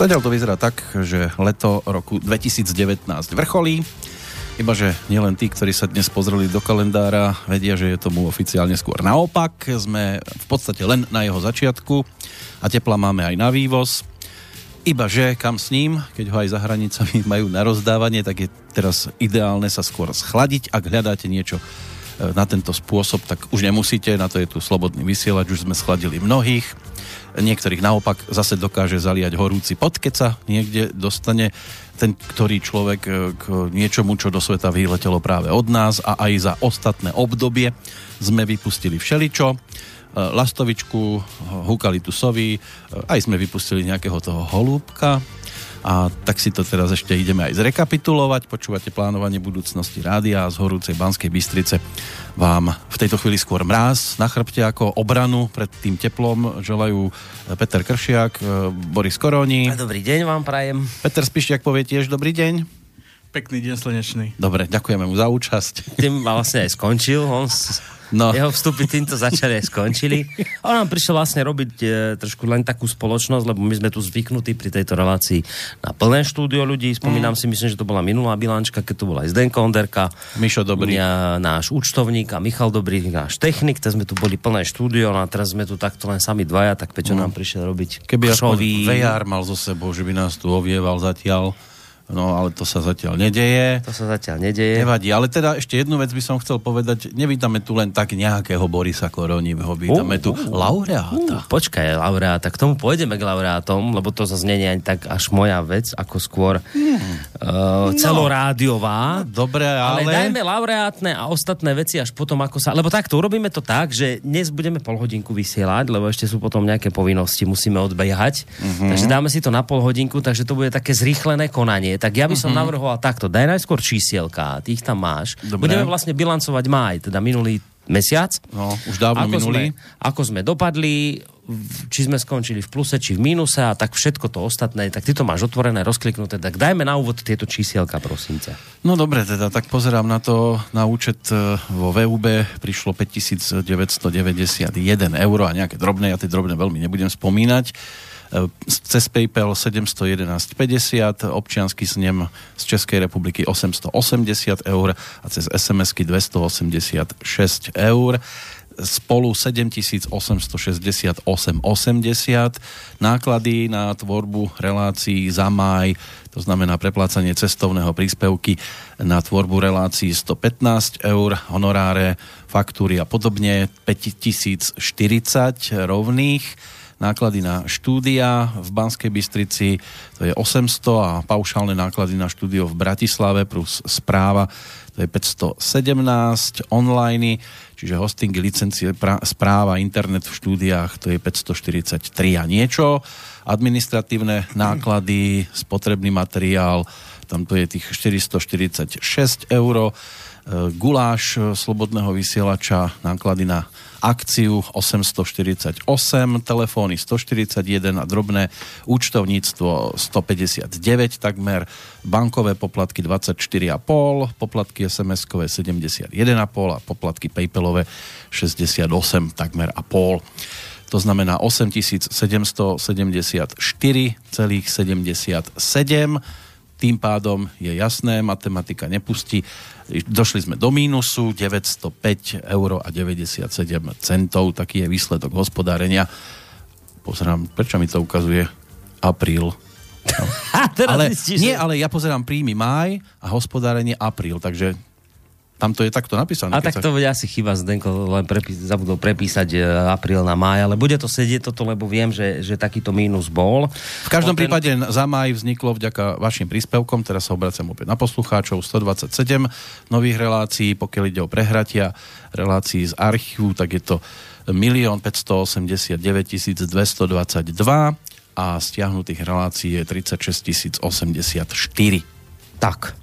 Zatiaľ to vyzerá tak, že leto roku 2019 vrcholí, Ibaže nielen tí, ktorí sa dnes pozreli do kalendára, vedia, že je tomu oficiálne skôr naopak. Sme v podstate len na jeho začiatku a tepla máme aj na vývoz. Ibaže kam s ním, keď ho aj za hranicami majú na rozdávanie, tak je teraz ideálne sa skôr schladiť. Ak hľadáte niečo e, na tento spôsob, tak už nemusíte, na to je tu slobodný vysielač, už sme schladili mnohých niektorých naopak zase dokáže zaliať horúci pot, keď sa niekde dostane ten, ktorý človek e, k niečomu, čo do sveta vyletelo práve od nás a aj za ostatné obdobie sme vypustili všeličo. E, lastovičku, hukali tu sovy, e, aj sme vypustili nejakého toho holúbka, a tak si to teraz ešte ideme aj zrekapitulovať. Počúvate plánovanie budúcnosti rádia a z horúcej Banskej Bystrice vám v tejto chvíli skôr mráz na chrbte ako obranu pred tým teplom želajú Peter Kršiak, e, Boris Koroni. Dobrý deň vám prajem. Peter Spišiak povie tiež dobrý deň. Pekný deň slnečný. Dobre, ďakujeme mu za účasť. Tým vlastne aj skončil. On No. Jeho vstupy týmto začali aj skončili. A on nám prišiel vlastne robiť e, trošku len takú spoločnosť, lebo my sme tu zvyknutí pri tejto relácii na plné štúdio ľudí. Spomínam mm. si, myslím, že to bola minulá bilančka, keď tu bola aj Zdenko Onderka. Mišo Dobrý. Ja, náš účtovník a Michal Dobrý, náš technik, tak sme tu boli plné štúdio no a teraz sme tu takto len sami dvaja, tak Peťo mm. nám prišiel robiť Keby kšový... VR mal zo sebou, že by nás tu ovieval zatiaľ. No ale to sa zatiaľ nedeje. To sa zatiaľ nedeje. Nevadí, ale teda ešte jednu vec by som chcel povedať. Nevítame tu len tak nejakého Borisa Koroniho, vítame uh, tu uh, laureáta. Uh, počkaj, laureáta, k tomu pôjdeme k laureátom, lebo to zase nie je ani tak až moja vec, ako skôr hmm. uh, celorádiová. No, dobre, ale... Ale dajme laureátne a ostatné veci až potom, ako sa... Lebo takto, urobíme to tak, že dnes budeme pol hodinku vysielať, lebo ešte sú potom nejaké povinnosti, musíme odbehať. Uh-huh. Takže dáme si to na pol hodinku, takže to bude také zrýchlené konanie tak ja by som uh-huh. navrhoval takto. Daj najskôr čísielka, tých tam máš. Dobre. Budeme vlastne bilancovať maj, teda minulý mesiac. No, už dávno ako minulý. Sme, ako sme dopadli, či sme skončili v pluse, či v mínuse a tak všetko to ostatné, tak ty to máš otvorené, rozkliknuté, tak dajme na úvod tieto čísielka, prosím ťa. No dobre, teda tak pozerám na to, na účet e, vo VUB prišlo 5991 eur a nejaké drobné, ja tie drobné veľmi nebudem spomínať cez PayPal 711,50, občiansky snem z Českej republiky 880 eur a cez SMS-ky 286 eur. Spolu 7868,80 náklady na tvorbu relácií za maj, to znamená preplácanie cestovného príspevky na tvorbu relácií 115 eur, honoráre, faktúry a podobne 5040 rovných náklady na štúdia v Banskej Bystrici, to je 800 a paušálne náklady na štúdio v Bratislave plus správa, to je 517 online, čiže hostingy, licencie, správa, internet v štúdiách, to je 543 a niečo. Administratívne náklady, spotrebný materiál, tam to je tých 446 eur. E, guláš slobodného vysielača, náklady na akciu 848, telefóny 141 a drobné účtovníctvo 159 takmer, bankové poplatky 24,5, poplatky SMS-kové 71,5 a poplatky PayPalové 68 takmer a pol. To znamená 8774,77 tým pádom je jasné, matematika nepustí. Došli sme do mínusu 905 eur a 97 centov. Taký je výsledok hospodárenia. Pozerám, prečo mi to ukazuje apríl. No. ale, nie, ale ja pozerám príjmy máj a hospodárenie apríl, takže tam to je takto napísané. A tak to bude asi chyba, Zdenko len prepí- zabudol prepísať e, apríl na máj, ale bude to sedieť toto, lebo viem, že, že takýto mínus bol. V každom ten... prípade za máj vzniklo vďaka vašim príspevkom, teraz sa obracam opäť na poslucháčov, 127 nových relácií, pokiaľ ide o prehratia relácií z archívu, tak je to 1 589 222 a stiahnutých relácií je 36 084. Tak,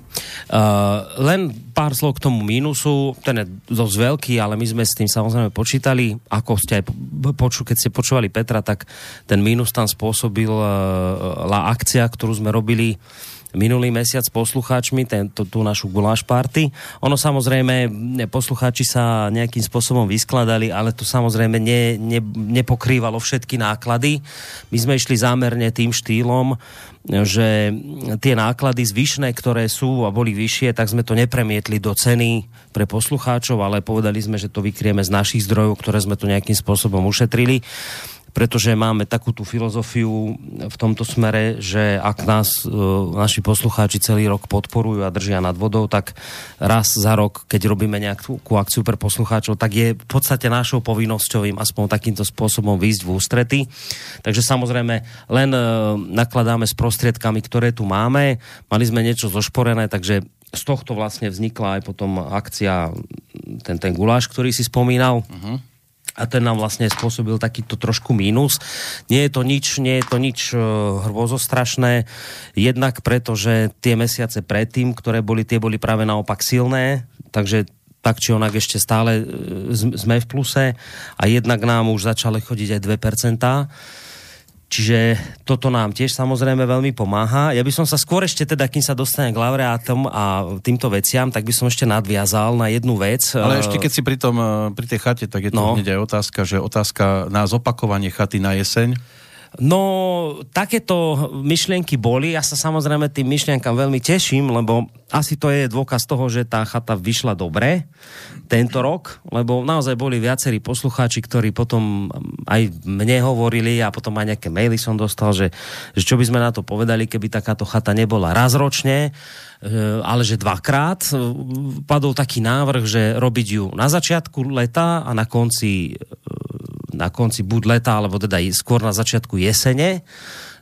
Uh, len pár slov k tomu mínusu, ten je dosť veľký, ale my sme s tým samozrejme počítali, ako ste aj poču, keď ste počúvali Petra, tak ten mínus tam spôsobil uh, akcia, ktorú sme robili minulý mesiac s poslucháčmi, tento, tú našu guláš party. Ono samozrejme, poslucháči sa nejakým spôsobom vyskladali, ale to samozrejme ne, ne, nepokrývalo všetky náklady. My sme išli zámerne tým štýlom, že tie náklady zvyšné, ktoré sú a boli vyššie, tak sme to nepremietli do ceny pre poslucháčov, ale povedali sme, že to vykrieme z našich zdrojov, ktoré sme tu nejakým spôsobom ušetrili pretože máme takú tú filozofiu v tomto smere, že ak nás e, naši poslucháči celý rok podporujú a držia nad vodou, tak raz za rok, keď robíme nejakú akciu pre poslucháčov, tak je v podstate našou povinnosťou im aspoň takýmto spôsobom výjsť v ústrety. Takže samozrejme len e, nakladáme s prostriedkami, ktoré tu máme. Mali sme niečo zošporené, takže z tohto vlastne vznikla aj potom akcia, ten, ten guláš, ktorý si spomínal. Uh-huh a ten nám vlastne spôsobil takýto trošku mínus. Nie je to nič, nie je to nič uh, hrôzostrašné, jednak preto, že tie mesiace predtým, ktoré boli, tie boli práve naopak silné, takže tak či onak ešte stále uh, sme v pluse a jednak nám už začali chodiť aj 2%. Čiže toto nám tiež samozrejme veľmi pomáha. Ja by som sa skôr ešte teda, kým sa dostane k laureátom a týmto veciam, tak by som ešte nadviazal na jednu vec. Ale ešte keď si pri, tom, eh, pri tej chate, tak je to no. hneď aj otázka, že otázka na zopakovanie chaty na jeseň. No, takéto myšlienky boli. Ja sa samozrejme tým myšlienkam veľmi teším, lebo asi to je dôkaz toho, že tá chata vyšla dobre tento rok, lebo naozaj boli viacerí poslucháči, ktorí potom aj mne hovorili a potom aj nejaké maily som dostal, že, že čo by sme na to povedali, keby takáto chata nebola raz e, ale že dvakrát. Padol taký návrh, že robiť ju na začiatku leta a na konci na konci buď leta, alebo teda skôr na začiatku jesene,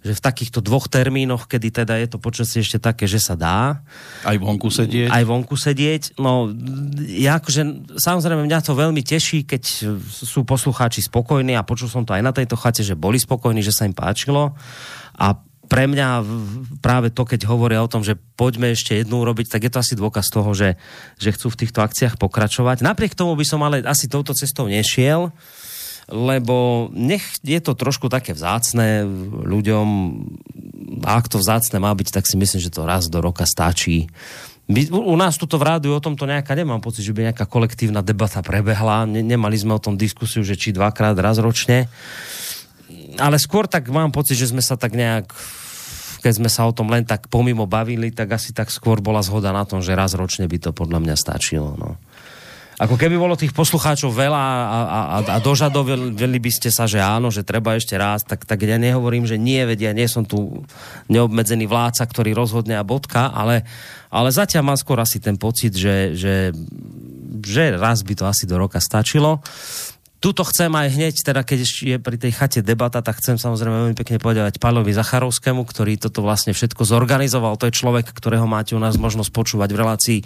že v takýchto dvoch termínoch, kedy teda je to počasie ešte také, že sa dá. Aj vonku sedieť. Aj vonku sedieť. No, ja akože, samozrejme mňa to veľmi teší, keď sú poslucháči spokojní a počul som to aj na tejto chate, že boli spokojní, že sa im páčilo. A pre mňa práve to, keď hovoria o tom, že poďme ešte jednu urobiť, tak je to asi dôkaz toho, že, že chcú v týchto akciách pokračovať. Napriek tomu by som ale asi touto cestou nešiel, lebo nech je to trošku také vzácne ľuďom, a ak to vzácne má byť, tak si myslím, že to raz do roka stačí. My, u nás tuto v rádiu o tomto nejaká, nemám pocit, že by nejaká kolektívna debata prebehla, ne, nemali sme o tom diskusiu, že či dvakrát raz ročne, ale skôr tak mám pocit, že sme sa tak nejak keď sme sa o tom len tak pomimo bavili, tak asi tak skôr bola zhoda na tom, že raz ročne by to podľa mňa stačilo. No. Ako keby bolo tých poslucháčov veľa a, a, a, dožadovali by ste sa, že áno, že treba ešte raz, tak, tak ja nehovorím, že nie, vedia, ja nie som tu neobmedzený vládca, ktorý rozhodne a bodka, ale, ale zatiaľ mám skôr asi ten pocit, že, že, že raz by to asi do roka stačilo tuto chcem aj hneď, teda keď je pri tej chate debata, tak chcem samozrejme veľmi pekne povedať Pálovi Zacharovskému, ktorý toto vlastne všetko zorganizoval. To je človek, ktorého máte u nás možnosť počúvať v relácii e,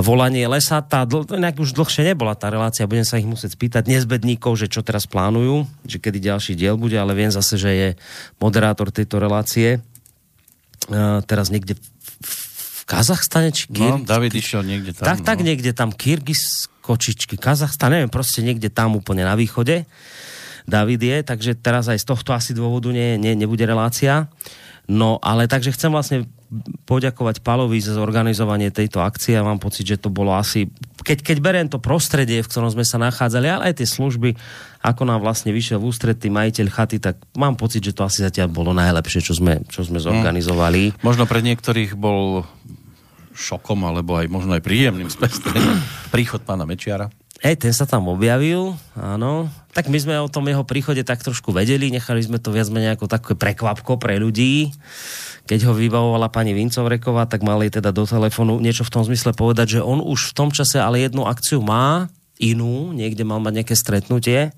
Volanie lesa. Tá nejak už dlhšie nebola tá relácia, budem sa ich musieť spýtať nezbedníkov, že čo teraz plánujú, že kedy ďalší diel bude, ale viem zase, že je moderátor tejto relácie. Uh, teraz niekde v Kazachstane, či Kyrgyz... No, David išiel niekde tam. Tak, no. tak niekde tam Kyrgyz, Kočičky, Kazachstan, neviem, proste niekde tam úplne na východe. David je, takže teraz aj z tohto asi dôvodu nie, nie, nebude relácia. No, ale takže chcem vlastne poďakovať Palovi za zorganizovanie tejto akcie a mám pocit, že to bolo asi, keď, keď beriem to prostredie, v ktorom sme sa nachádzali, ale aj tie služby, ako nám vlastne vyšiel v ústretí majiteľ chaty, tak mám pocit, že to asi zatiaľ bolo najlepšie, čo sme, čo sme zorganizovali. Hmm. Možno pre niektorých bol šokom, alebo aj možno aj príjemným spestrením príchod pána Mečiara. Hej, ten sa tam objavil, áno. Tak my sme o tom jeho príchode tak trošku vedeli, nechali sme to viac menej ako také prekvapko pre ľudí. Keď ho vybavovala pani Vincovreková, tak mali teda do telefónu niečo v tom zmysle povedať, že on už v tom čase ale jednu akciu má, inú, niekde mal mať nejaké stretnutie,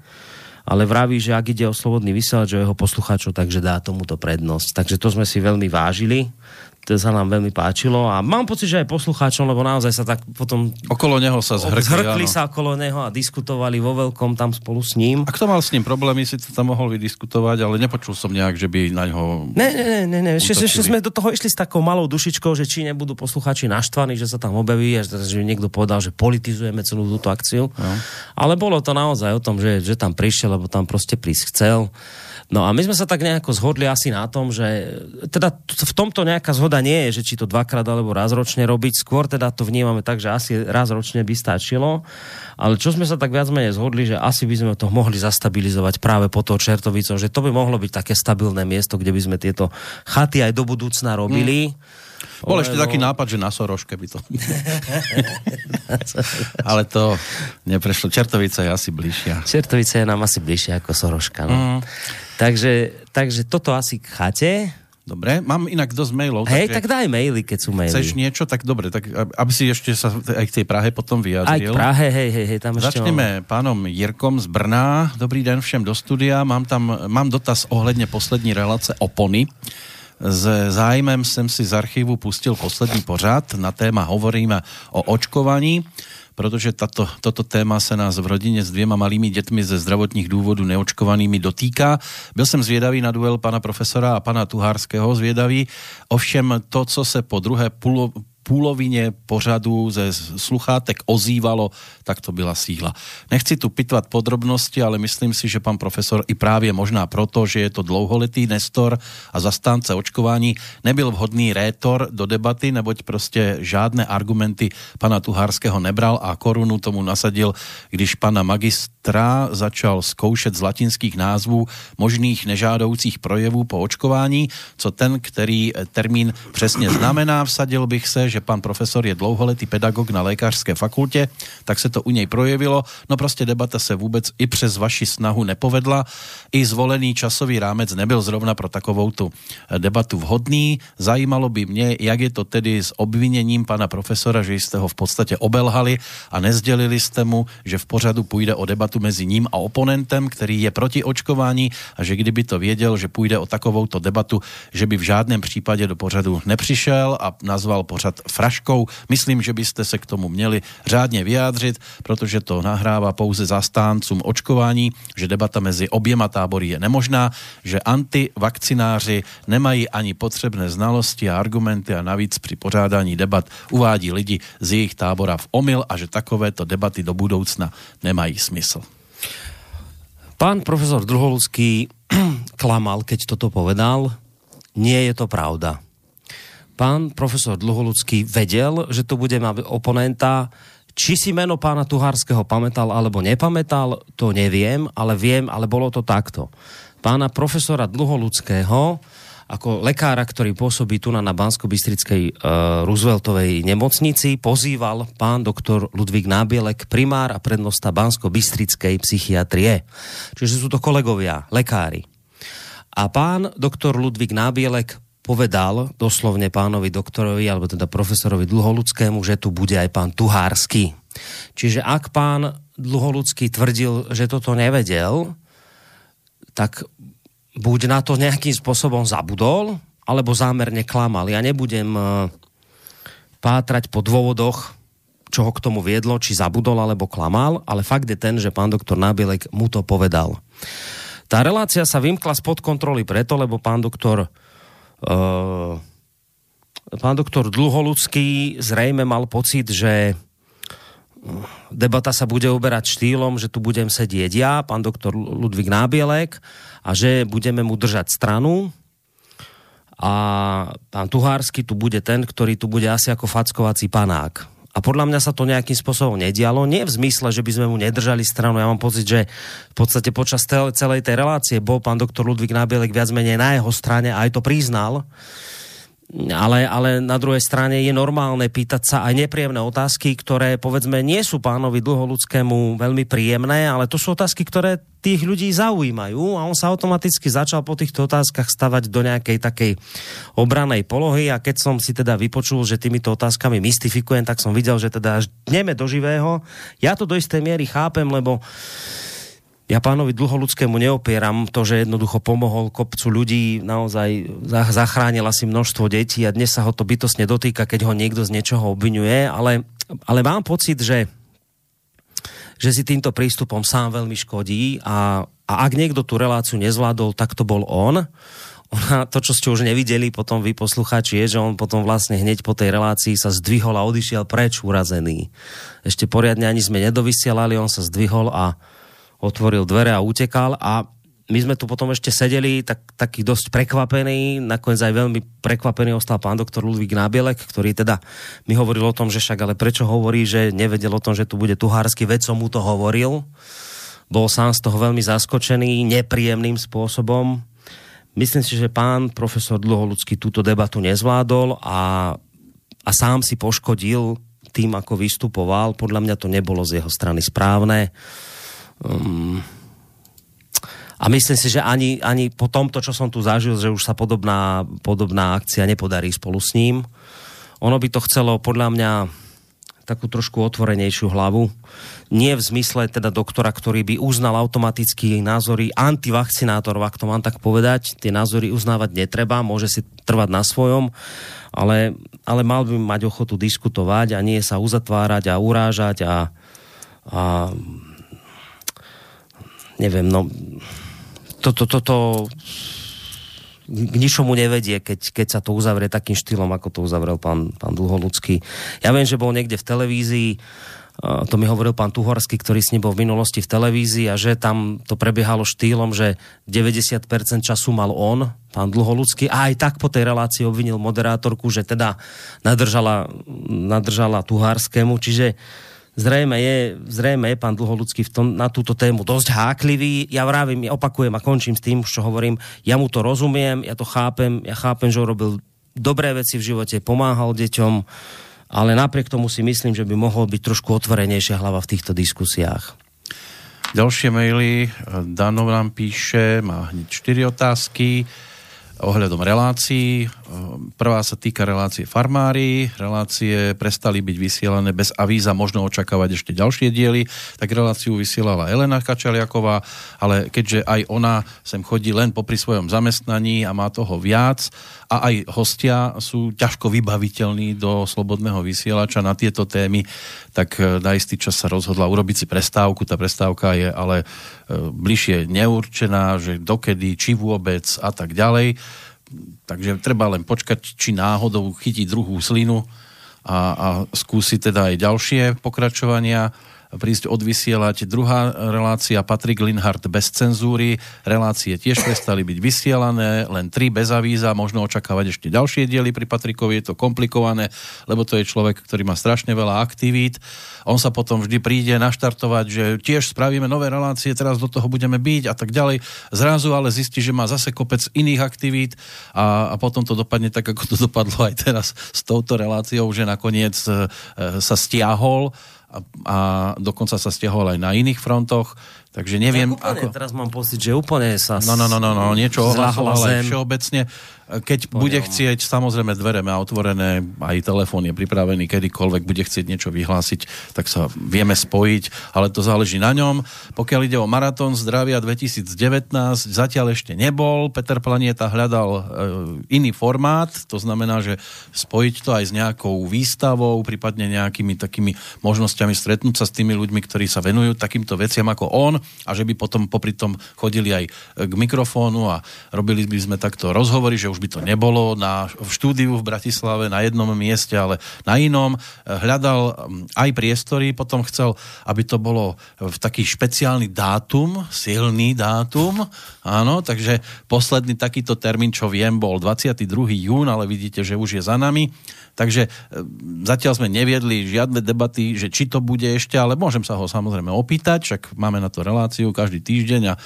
ale vraví, že ak ide o slobodný vysielač, o jeho poslucháčov, takže dá tomuto prednosť. Takže to sme si veľmi vážili to sa nám veľmi páčilo a mám pocit, že aj poslucháčom, lebo naozaj sa tak potom... Okolo neho sa zhrkli, zhrkli sa okolo neho a diskutovali vo veľkom tam spolu s ním. A kto mal s ním problémy, si to tam mohol vydiskutovať, ale nepočul som nejak, že by na ňo... Ne, ne, ne, ne, ne. Ešte, ešte sme do toho išli s takou malou dušičkou, že či nebudú poslucháči naštvaní, že sa tam objaví a že, že niekto povedal, že politizujeme celú túto akciu. No. Ale bolo to naozaj o tom, že, že tam prišiel, lebo tam proste prísť chcel. No a my sme sa tak nejako zhodli asi na tom, že teda v tomto nejaká zhoda nie je, že či to dvakrát alebo raz ročne robiť, skôr teda to vnímame tak, že asi raz ročne by stačilo, ale čo sme sa tak viac menej zhodli, že asi by sme to mohli zastabilizovať práve po to Čertovicou, že to by mohlo byť také stabilné miesto, kde by sme tieto chaty aj do budúcna robili. Mm bol ešte taký nápad, že na Soroške by to... Ale to neprešlo. Čertovica je asi bližšia. Čertovica je nám asi bližšia ako Soroška. No. Mm. Takže, takže toto asi k chate. Dobre, mám inak dosť mailov. Hej, tak daj maily, keď sú maily. Chceš niečo, tak dobre, tak aby si ešte sa aj k tej Prahe potom vyjadril. Aj k Prahe, hej, hej, hej tam Začneme ešte pánom Jirkom z Brna. Dobrý den všem do studia. Mám tam, mám dotaz ohledně poslední relace opony. S zájmem jsem si z archivu pustil poslední pořad na téma Hovoríme o očkovaní protože tato, toto téma se nás v rodině s dvěma malými dětmi ze zdravotních důvodů neočkovanými dotýká. Byl jsem zvědavý na duel pana profesora a pana Tuhárského zvědavý. Ovšem to, co se po druhé půlovině pořadu ze sluchátek ozývalo, tak to byla síla. Nechci tu pitvat podrobnosti, ale myslím si, že pan profesor i právě možná proto, že je to dlouholetý nestor a zastánce očkování, nebyl vhodný rétor do debaty, neboť prostě žádné argumenty pana Tuhárského nebral a korunu tomu nasadil, když pana magistra začal zkoušet z latinských názvů možných nežádoucích projevů po očkování, co ten, který termín přesně znamená, vsadil bych se, že pan profesor je dlouholetý pedagog na lékařské fakultě, tak se to u něj projevilo. No prostě debata se vůbec i přes vaši snahu nepovedla. I zvolený časový rámec nebyl zrovna pro takovou tu debatu vhodný. Zajímalo by mě, jak je to tedy s obviněním pana profesora, že jste ho v podstatě obelhali a nezdělili jste mu, že v pořadu půjde o debatu mezi ním a oponentem, který je proti očkování a že kdyby to věděl, že půjde o takovouto debatu, že by v žádném případě do pořadu nepřišel a nazval pořad fraškou. Myslím, že byste se k tomu měli řádně vyjádřit, protože to nahrává pouze zastáncům očkování, že debata mezi oběma tábory je nemožná, že antivakcináři nemají ani potřebné znalosti a argumenty a navíc při pořádání debat uvádí lidi z jejich tábora v omyl a že takovéto debaty do budoucna nemají smysl. Pán profesor Druholský klamal, keď toto povedal. Nie je to pravda pán profesor Dlholudský vedel, že tu bude mať oponenta, či si meno pána Tuhárskeho pamätal alebo nepamätal, to neviem, ale viem, ale bolo to takto. Pána profesora Dlholudského ako lekára, ktorý pôsobí tu na, na Bansko-Bystrickej uh, Rooseveltovej nemocnici, pozýval pán doktor Ludvík Nábielek, primár a prednosta Bansko-Bystrickej psychiatrie. Čiže sú to kolegovia, lekári. A pán doktor Ludvík Nábielek povedal doslovne pánovi doktorovi, alebo teda profesorovi Dlholudskému, že tu bude aj pán Tuhársky. Čiže ak pán Dlholudský tvrdil, že toto nevedel, tak buď na to nejakým spôsobom zabudol, alebo zámerne klamal. Ja nebudem e, pátrať po dôvodoch, čo ho k tomu viedlo, či zabudol alebo klamal, ale fakt je ten, že pán doktor Nábielek mu to povedal. Tá relácia sa vymkla spod kontroly preto, lebo pán doktor Eh, pán doktor Dlholudský zrejme mal pocit, že debata sa bude uberať štýlom, že tu budem sedieť ja, pán doktor Ludvík Nábielek a že budeme mu držať stranu a pán Tuhársky tu bude ten, ktorý tu bude asi ako fackovací panák. A podľa mňa sa to nejakým spôsobom nedialo. Nie v zmysle, že by sme mu nedržali stranu. Ja mám pocit, že v podstate počas celej tej relácie bol pán doktor Ludvík Nábielek viac menej na jeho strane a aj to priznal. Ale, ale na druhej strane je normálne pýtať sa aj nepríjemné otázky, ktoré povedzme nie sú pánovi dlholudskému veľmi príjemné, ale to sú otázky, ktoré tých ľudí zaujímajú a on sa automaticky začal po týchto otázkach stavať do nejakej takej obranej polohy a keď som si teda vypočul, že týmito otázkami mystifikujem, tak som videl, že teda až dneme do živého. Ja to do istej miery chápem, lebo ja pánovi dlholudskému neopieram to, že jednoducho pomohol kopcu ľudí, naozaj zachránil asi množstvo detí a dnes sa ho to bytosne dotýka, keď ho niekto z niečoho obvinuje, ale, ale mám pocit, že že si týmto prístupom sám veľmi škodí a, a ak niekto tú reláciu nezvládol, tak to bol on. Ona, to, čo ste už nevideli potom vy posluchači, je, že on potom vlastne hneď po tej relácii sa zdvihol a odišiel preč urazený. Ešte poriadne ani sme nedovysielali, on sa zdvihol a otvoril dvere a utekal a my sme tu potom ešte sedeli tak, taký dosť prekvapený, nakoniec aj veľmi prekvapený ostal pán doktor Ludvík Nábielek, ktorý teda mi hovoril o tom, že však ale prečo hovorí, že nevedel o tom, že tu bude tuhársky vec, som mu to hovoril. Bol sám z toho veľmi zaskočený, nepríjemným spôsobom. Myslím si, že pán profesor Dlhoľudský túto debatu nezvládol a, a sám si poškodil tým, ako vystupoval. Podľa mňa to nebolo z jeho strany správne. Um, a myslím si, že ani, ani po tomto, čo som tu zažil, že už sa podobná, podobná akcia nepodarí spolu s ním. Ono by to chcelo podľa mňa takú trošku otvorenejšiu hlavu. Nie v zmysle teda doktora, ktorý by uznal automaticky názory antivakcinátorov, ak to mám tak povedať. Tie názory uznávať netreba, môže si trvať na svojom, ale, ale mal by mať ochotu diskutovať a nie sa uzatvárať a urážať a, a neviem, no toto, to, to, k ničomu nevedie, keď, keď sa to uzavrie takým štýlom, ako to uzavrel pán, pán Dlholudský. Ja viem, že bol niekde v televízii, to mi hovoril pán Tuhorský, ktorý s ním bol v minulosti v televízii a že tam to prebiehalo štýlom, že 90% času mal on, pán Dlholudský, a aj tak po tej relácii obvinil moderátorku, že teda nadržala, nadržala Tuhárskému, čiže uh, Zrejme je, zrejme je pán Dlholudský v tom, na túto tému dosť háklivý. Ja vravím, ja opakujem a končím s tým, čo hovorím. Ja mu to rozumiem, ja to chápem, ja chápem, že robil dobré veci v živote, pomáhal deťom, ale napriek tomu si myslím, že by mohol byť trošku otvorenejšia hlava v týchto diskusiách. Ďalšie maily. Dano nám píše, má hneď 4 otázky ohľadom relácií. Prvá sa týka relácie farmári. Relácie prestali byť vysielané bez avíza, možno očakávať ešte ďalšie diely. Tak reláciu vysielala Elena Kačaliaková, ale keďže aj ona sem chodí len popri svojom zamestnaní a má toho viac a aj hostia sú ťažko vybaviteľní do slobodného vysielača na tieto témy, tak e, na istý čas sa rozhodla urobiť si prestávku. Tá prestávka je ale e, bližšie neurčená, že dokedy, či vôbec a tak ďalej. Takže treba len počkať, či náhodou chytí druhú slinu a, a skúsi teda aj ďalšie pokračovania prísť odvysielať. Druhá relácia Patrik Linhart bez cenzúry. Relácie tiež prestali byť vysielané, len tri bez avíza, možno očakávať ešte ďalšie diely pri Patrikovi, je to komplikované, lebo to je človek, ktorý má strašne veľa aktivít. On sa potom vždy príde naštartovať, že tiež spravíme nové relácie, teraz do toho budeme byť a tak ďalej. Zrazu ale zistí, že má zase kopec iných aktivít a, a potom to dopadne tak, ako to dopadlo aj teraz s touto reláciou, že nakoniec e, sa stiahol a, dokonca sa stiahol aj na iných frontoch, takže neviem... úplne, ako... Teraz mám pocit, že úplne sa... No, no, no, no, no niečo ohlasoval aj všeobecne keď Poďom. bude chcieť, samozrejme dvere má otvorené, aj telefón je pripravený, kedykoľvek bude chcieť niečo vyhlásiť, tak sa vieme spojiť, ale to záleží na ňom. Pokiaľ ide o Maratón zdravia 2019, zatiaľ ešte nebol. Peter Planieta hľadal e, iný formát, to znamená, že spojiť to aj s nejakou výstavou, prípadne nejakými takými možnosťami stretnúť sa s tými ľuďmi, ktorí sa venujú takýmto veciam ako on a že by potom popri tom chodili aj k mikrofónu a robili by sme takto rozhovory, že už by to nebolo na, v štúdiu v Bratislave na jednom mieste, ale na inom. Hľadal mm, aj priestory, potom chcel, aby to bolo v taký špeciálny dátum, silný dátum, áno, takže posledný takýto termín, čo viem, bol 22. jún, ale vidíte, že už je za nami. Takže e, zatiaľ sme neviedli žiadne debaty, že či to bude ešte, ale môžem sa ho samozrejme opýtať, však máme na to reláciu každý týždeň a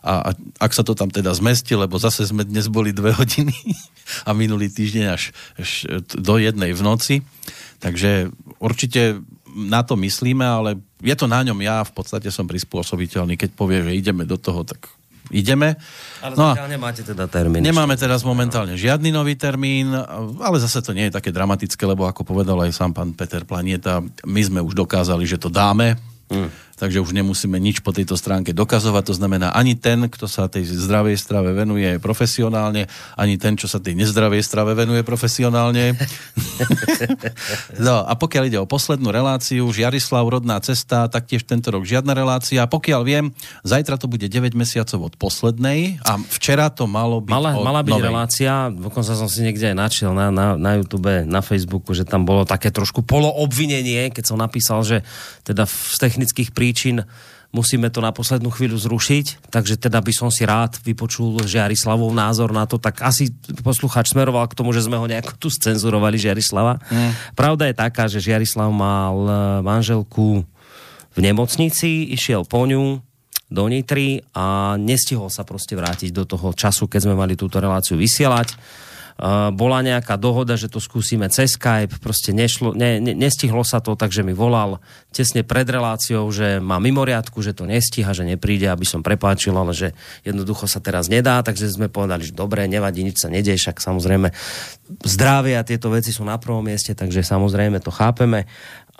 a, a ak sa to tam teda zmestí, lebo zase sme dnes boli dve hodiny a minulý týždeň až, až do jednej v noci, takže určite na to myslíme, ale je to na ňom. Ja, v podstate som prispôsobiteľný, keď povie, že ideme do toho, tak ideme. Ale no nemáte teda termín. Nemáme teraz momentálne žiadny nový termín, ale zase to nie je také dramatické, lebo ako povedal aj sám pán Peter Planieta, my sme už dokázali, že to dáme. Hmm takže už nemusíme nič po tejto stránke dokazovať. To znamená, ani ten, kto sa tej zdravej strave venuje profesionálne, ani ten, čo sa tej nezdravej strave venuje profesionálne. no a pokiaľ ide o poslednú reláciu, Žiarislav, rodná cesta, taktiež tento rok žiadna relácia. Pokiaľ viem, zajtra to bude 9 mesiacov od poslednej a včera to malo byť Mala, mala byť novej. relácia, dokonca som si niekde aj načiel na, na, na YouTube, na Facebooku, že tam bolo také trošku poloobvinenie, keď som napísal, že teda z technických prí príčin musíme to na poslednú chvíľu zrušiť, takže teda by som si rád vypočul Žiarislavov názor na to, tak asi posluchač smeroval k tomu, že sme ho nejako tu scenzurovali Žiarislava. Mm. Pravda je taká, že Žiarislav mal e, manželku v nemocnici, išiel po ňu do Nitry a nestihol sa proste vrátiť do toho času, keď sme mali túto reláciu vysielať bola nejaká dohoda, že to skúsime cez Skype, proste nešlo, ne, ne, nestihlo sa to, takže mi volal tesne pred reláciou, že má mimoriadku, že to nestíha, že nepríde, aby som prepáčil, ale že jednoducho sa teraz nedá, takže sme povedali, že dobre, nevadí, nič sa nedej, však samozrejme zdravie a tieto veci sú na prvom mieste, takže samozrejme to chápeme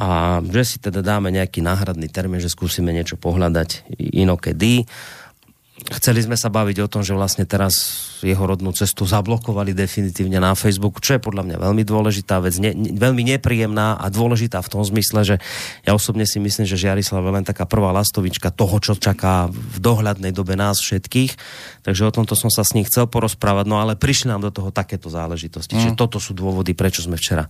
a že si teda dáme nejaký náhradný termín, že skúsime niečo pohľadať inokedy. Chceli sme sa baviť o tom, že vlastne teraz jeho rodnú cestu zablokovali definitívne na Facebook, čo je podľa mňa veľmi dôležitá vec, ne, ne, veľmi nepríjemná a dôležitá v tom zmysle, že ja osobne si myslím, že Žiarislav je len taká prvá lastovička toho, čo čaká v dohľadnej dobe nás všetkých. Takže o tomto som sa s ním chcel porozprávať, no ale prišli nám do toho takéto záležitosti. Mm. Čiže toto sú dôvody, prečo sme včera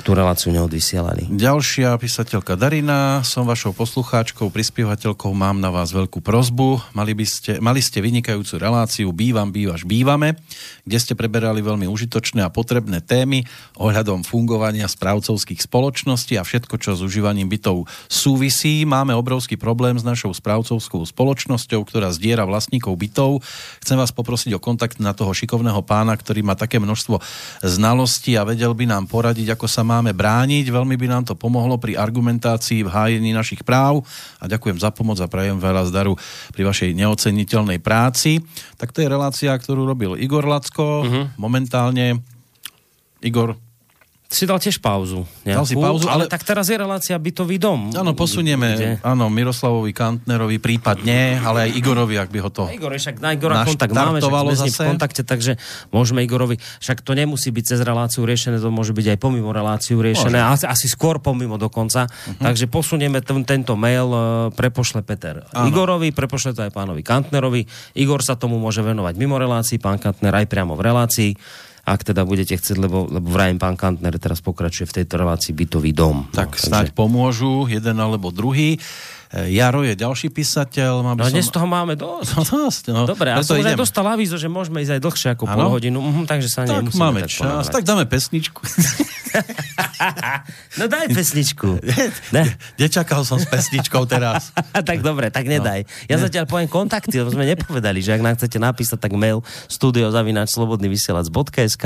tú reláciu neodvysielali. Ďalšia písateľka Darina, som vašou poslucháčkou, prispievateľkou, mám na vás veľkú prozbu. Mali, by ste, mali ste vynikajúcu reláciu Bývam, bývaš, bývame, kde ste preberali veľmi užitočné a potrebné témy ohľadom fungovania správcovských spoločností a všetko, čo s užívaním bytov súvisí. Máme obrovský problém s našou správcovskou spoločnosťou, ktorá zdiera vlastníkov bytov. Chcem vás poprosiť o kontakt na toho šikovného pána, ktorý má také množstvo znalostí a vedel by nám poradiť, ako sa máme brániť. Veľmi by nám to pomohlo pri argumentácii v hájení našich práv a ďakujem za pomoc a prajem veľa zdaru pri vašej neoceniteľnej práci. Tak to je relácia, ktorú robil Igor Lacko. Uh-huh. Momentálne Igor, si dal tiež pauzu. Nejakú, dal si pauzu, ale... ale... tak teraz je relácia bytový dom. Áno, posunieme, Kde? áno, Miroslavovi Kantnerovi prípadne, ale aj Igorovi, ak by ho to Igor, však na Igora kontakt máme, však sme ním v kontakte, takže môžeme Igorovi, však to nemusí byť cez reláciu riešené, to môže byť aj pomimo reláciu riešené, asi, asi skôr pomimo dokonca. Uh-huh. Takže posunieme ten, tento mail, uh, prepošle Peter áno. Igorovi, prepošle to aj pánovi Kantnerovi. Igor sa tomu môže venovať mimo relácií, pán Kantner aj priamo v relácii ak teda budete chcieť, lebo, lebo vrajem pán Kantner teraz pokračuje v tejto relácii bytový dom. Tak no, snáď takže... pomôžu jeden alebo druhý. E, Jaro je ďalší písateľ. Mám no som... dnes toho máme dosť. No, dosť no. Dobre, a som dostal avízo, že môžeme ísť aj dlhšie ako ano? pol hodinu, uh-huh, takže sa tak nemusíme máme tak čas, ponovať. tak dáme pesničku. no daj pesničku. Ne? Nečakal som s pesničkou teraz. tak dobre, tak nedaj. No. Ja ne. zatiaľ poviem kontakty, lebo sme nepovedali, že ak nám chcete napísať, tak mail studiozavináčslobodnyvysielac.sk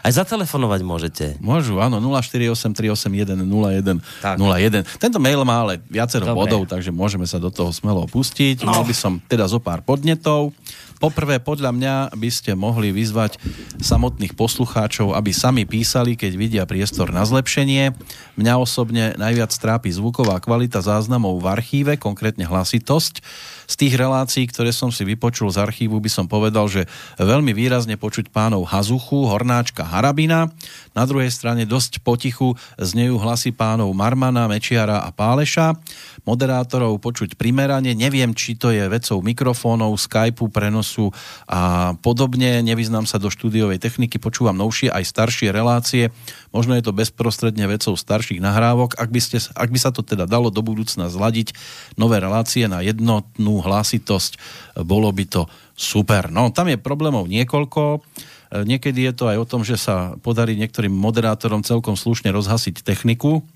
aj zatelefonovať môžete. Môžu, áno, 048 381 01 01. Tento mail má ale viacero Dobre. bodov, takže môžeme sa do toho smelo opustiť. No. Mal by som teda zo pár podnetov. Poprvé, podľa mňa by ste mohli vyzvať samotných poslucháčov, aby sami písali, keď vidia priestor na zlepšenie. Mňa osobne najviac trápi zvuková kvalita záznamov v archíve, konkrétne hlasitosť. Z tých relácií, ktoré som si vypočul z archívu, by som povedal, že veľmi výrazne počuť pánov Hazuchu, Hornáčka, Harabina. Na druhej strane dosť potichu znejú hlasy pánov Marmana, Mečiara a Páleša moderátorov počuť primerane. Neviem, či to je vecou mikrofónov, Skypeu, prenosu a podobne. Nevyznám sa do štúdiovej techniky, počúvam novšie aj staršie relácie. Možno je to bezprostredne vecou starších nahrávok. Ak by, ste, ak by sa to teda dalo do budúcna zladiť, nové relácie na jednotnú hlasitosť, bolo by to super. No, tam je problémov niekoľko. Niekedy je to aj o tom, že sa podarí niektorým moderátorom celkom slušne rozhasiť techniku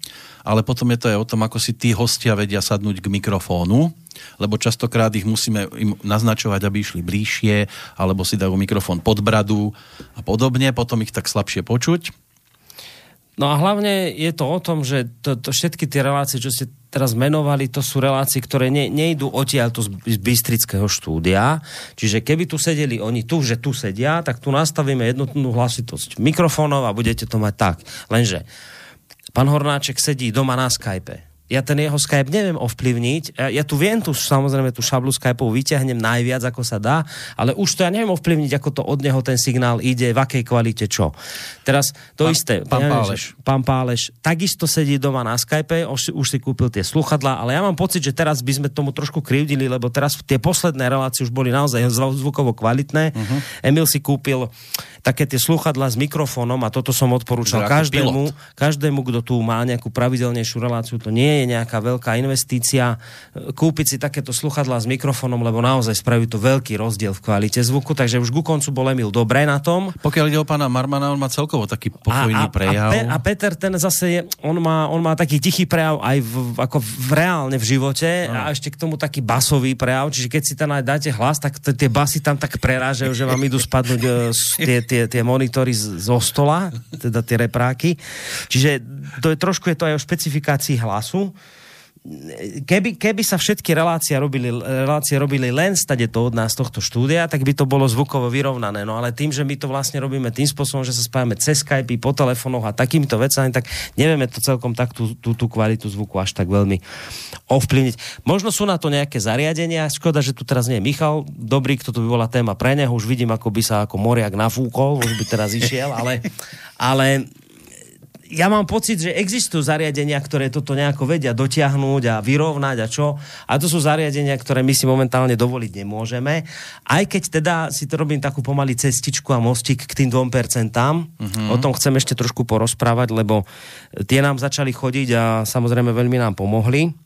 ale potom je to aj o tom, ako si tí hostia vedia sadnúť k mikrofónu, lebo častokrát ich musíme im naznačovať, aby išli bližšie, alebo si dajú mikrofón pod bradu a podobne, potom ich tak slabšie počuť. No a hlavne je to o tom, že to, to všetky tie relácie, čo ste teraz menovali, to sú relácie, ktoré ne, nejdú odtiaľ z, z Bystrického štúdia. Čiže keby tu sedeli oni tu, že tu sedia, tak tu nastavíme jednotnú hlasitosť mikrofónov a budete to mať tak. Lenže Pán Hornáček sedí doma na Skype ja ten jeho Skype neviem ovplyvniť. Ja, ja tu viem tu samozrejme tú šablu Skypeov vyťahnem najviac, ako sa dá, ale už to ja neviem ovplyvniť, ako to od neho ten signál ide, v akej kvalite čo. Teraz to pán, isté. Pán ja Páleš. Neviem, pán Páleš takisto sedí doma na Skype, už, už si kúpil tie sluchadlá, ale ja mám pocit, že teraz by sme tomu trošku krivdili, lebo teraz tie posledné relácie už boli naozaj zvukovo kvalitné. Uh-huh. Emil si kúpil také tie sluchadla s mikrofónom a toto som odporúčal každému, každému, kto tu má nejakú pravidelnejšiu reláciu, to nie je nejaká veľká investícia, kúpiť si takéto sluchadla s mikrofónom, lebo naozaj spraví to veľký rozdiel v kvalite zvuku, takže už ku koncu bol Emil dobre na tom. Pokiaľ ide o pána Marmana, on má celkovo taký pokojný a, a, prejav. A, Pe, a Peter ten zase je, on má, on má taký tichý prejav aj v, ako v reálne v živote no. a ešte k tomu taký basový prejav, čiže keď si tam aj dáte hlas, tak tie basy tam tak prerážajú, že vám idú spadnúť uh, tie, tie, tie monitory zo stola, teda tie repráky. Čiže to je trošku je to aj o špecifikácii hlasu keby, keby sa všetky relácie robili, relácie robili len stade to od nás tohto štúdia, tak by to bolo zvukovo vyrovnané. No ale tým, že my to vlastne robíme tým spôsobom, že sa spájame cez Skype, po telefónoch a takýmito vecami, tak nevieme to celkom tak tú, tú, tú kvalitu zvuku až tak veľmi ovplyvniť. Možno sú na to nejaké zariadenia, škoda, že tu teraz nie je Michal, dobrý, kto tu by bola téma pre neho, už vidím, ako by sa ako moriak nafúkol, už by teraz išiel, ale, ale ja mám pocit, že existujú zariadenia, ktoré toto nejako vedia dotiahnuť a vyrovnať a čo. A to sú zariadenia, ktoré my si momentálne dovoliť nemôžeme. Aj keď teda si to robím takú pomaly cestičku a mostík k tým 2%. Uh-huh. O tom chcem ešte trošku porozprávať, lebo tie nám začali chodiť a samozrejme veľmi nám pomohli.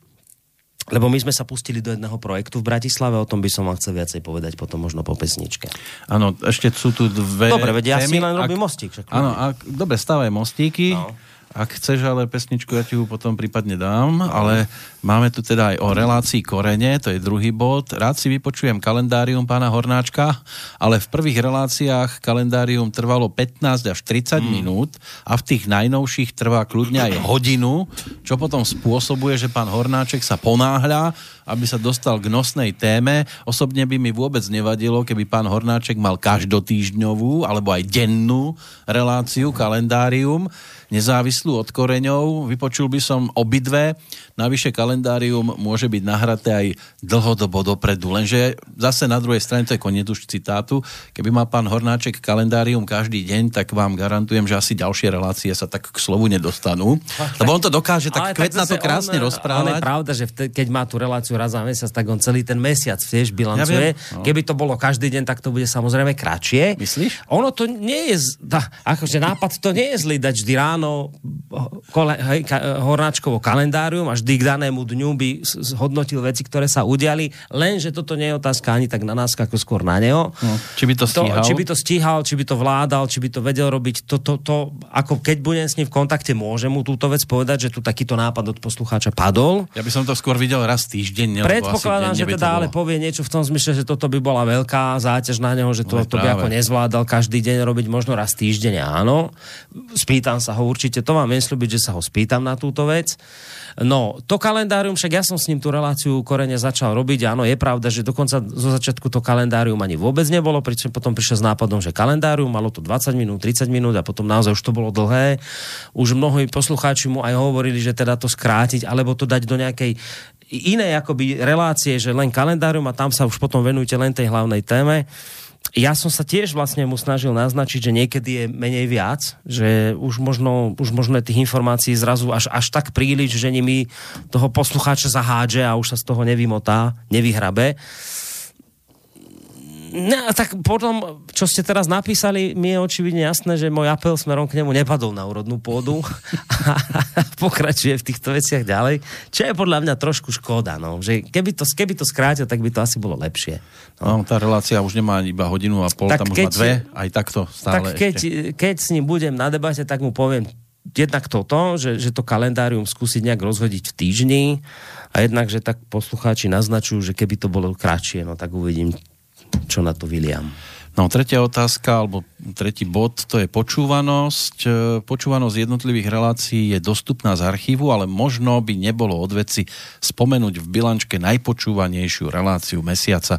Lebo my sme sa pustili do jedného projektu v Bratislave, o tom by som vám chcel viacej povedať potom možno po pesničke. Áno, ešte sú tu dve Dobre, vedia, ja si len robím mostík. Však áno, ak, dobre, stávaj mostíky. No. Ak chceš ale pesničku, ja ti ju potom prípadne dám, ale máme tu teda aj o relácii korene, to je druhý bod. Rád si vypočujem kalendárium pána Hornáčka, ale v prvých reláciách kalendárium trvalo 15 až 30 mm. minút a v tých najnovších trvá kľudne aj hodinu, čo potom spôsobuje, že pán Hornáček sa ponáhľa, aby sa dostal k nosnej téme. Osobne by mi vôbec nevadilo, keby pán Hornáček mal každotýždňovú alebo aj dennú reláciu, kalendárium nezávislú od koreňov. Vypočul by som obidve. Navyše kalendárium môže byť nahraté aj dlhodobo dopredu. Lenže zase na druhej strane, to je koniec už citátu, keby mal pán Hornáček kalendárium každý deň, tak vám garantujem, že asi ďalšie relácie sa tak k slovu nedostanú. Lebo on to dokáže tak kvetna to krásne on, rozprávať. Ale je pravda, že vte, keď má tú reláciu raz za mesiac, tak on celý ten mesiac tiež bilancuje. Ja no. Keby to bolo každý deň, tak to bude samozrejme kratšie. Myslíš? Ono to nie je, akože nápad to nie je zlý dať vždy ráno ráno kole, hej, ka, hornáčkovo kalendárium a vždy k danému dňu by zhodnotil veci, ktoré sa udiali, lenže toto nie je otázka ani tak na nás, ako skôr na neho. No, či by to stíhal? To, či by to stíhal, či by to vládal, či by to vedel robiť. To, to, to, ako keď budem s ním v kontakte, môžem mu túto vec povedať, že tu takýto nápad od poslucháča padol. Ja by som to skôr videl raz týždeň. Predpokladám, že teda ale povie niečo v tom zmysle, že toto by bola veľká záťaž na neho, že to, to by ako nezvládal každý deň robiť možno raz týždeň, áno. Spýtam sa ho určite, to vám viem slúbiť, že sa ho spýtam na túto vec. No, to kalendárium, však ja som s ním tú reláciu korene začal robiť, áno, je pravda, že dokonca zo začiatku to kalendárium ani vôbec nebolo, pričom potom prišiel s nápadom, že kalendárium malo to 20 minút, 30 minút a potom naozaj už to bolo dlhé. Už mnohí poslucháči mu aj hovorili, že teda to skrátiť, alebo to dať do nejakej inej akoby relácie, že len kalendárium a tam sa už potom venujte len tej hlavnej téme ja som sa tiež vlastne mu snažil naznačiť, že niekedy je menej viac, že už možno, už možno tých informácií zrazu až, až tak príliš, že nimi toho poslucháča zahádže a už sa z toho nevymotá, nevyhrabe. No, tak potom, čo ste teraz napísali, mi je očividne jasné, že môj apel smerom k nemu nepadol na úrodnú pôdu a pokračuje v týchto veciach ďalej, čo je podľa mňa trošku škoda, no, že keby to, keby to skrátil, tak by to asi bolo lepšie. No. no tá relácia už nemá iba hodinu a pol, tak tam keď, už má dve, aj takto stále Tak keď, keď s ním budem na debate, tak mu poviem jednak toto, že, že to kalendárium skúsiť nejak rozhodiť v týždni a jednak, že tak poslucháči naznačujú, že keby to bolo kratšie, no tak uvidím, čo na to William. No, tretia otázka, alebo tretí bod, to je počúvanosť. E, počúvanosť jednotlivých relácií je dostupná z archívu, ale možno by nebolo odveci spomenúť v bilančke najpočúvanejšiu reláciu mesiaca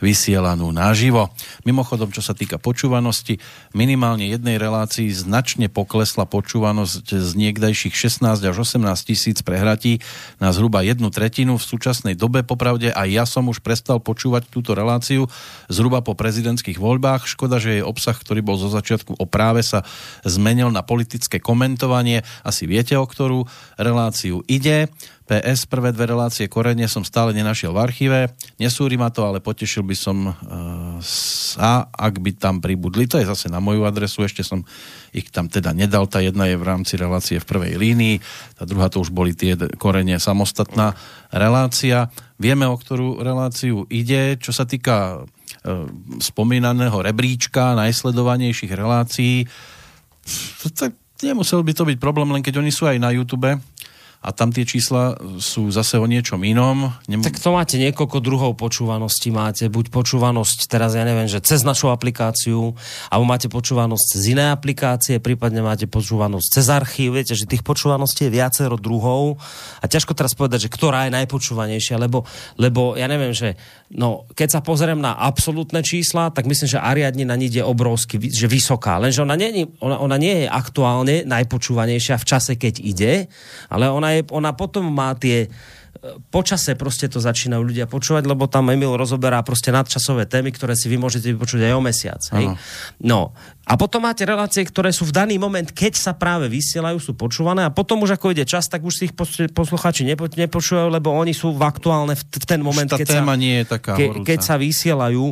vysielanú naživo. Mimochodom, čo sa týka počúvanosti, minimálne jednej relácii značne poklesla počúvanosť z niekdajších 16 až 18 tisíc prehratí na zhruba jednu tretinu v súčasnej dobe. Popravde aj ja som už prestal počúvať túto reláciu zhruba po prezidentských voľbách. Škoda, že jej obsah, ktorý bol zo začiatku o práve, sa zmenil na politické komentovanie. Asi viete, o ktorú reláciu ide. PS, prvé dve relácie korene som stále nenašiel v archíve. Nesúri ma to, ale potešil by som uh, sa, ak by tam pribudli, to je zase na moju adresu, ešte som ich tam teda nedal, tá jedna je v rámci relácie v prvej línii, tá druhá to už boli tie korene samostatná relácia. Vieme, o ktorú reláciu ide, čo sa týka e, spomínaného rebríčka najsledovanejších relácií, tak nemusel by to byť problém, len keď oni sú aj na YouTube, a tam tie čísla sú zase o niečom inom. Nem... Tak to máte niekoľko druhov počúvanosti. Máte buď počúvanosť, teraz ja neviem, že cez našu aplikáciu, alebo máte počúvanosť cez iné aplikácie, prípadne máte počúvanosť cez archív. Viete, že tých počúvaností je viacero druhov a ťažko teraz povedať, že ktorá je najpočúvanejšia, lebo, lebo ja neviem, že no, keď sa pozriem na absolútne čísla, tak myslím, že Ariadnina ide obrovsky, že vysoká. Lenže ona nie, ona, ona nie je aktuálne najpočúvanejšia v čase, keď ide, ale ona je, ona potom má tie počase proste to začínajú ľudia počúvať, lebo tam Emil rozoberá proste nadčasové témy, ktoré si vy môžete vypočuť aj o mesiac. Hej? No. A potom máte relácie, ktoré sú v daný moment, keď sa práve vysielajú, sú počúvané a potom už ako ide čas, tak už si ich posluchači nepo, nepočúvajú, lebo oni sú v aktuálne v, v ten moment, keď, sa, nie je taká ke, keď sa vysielajú.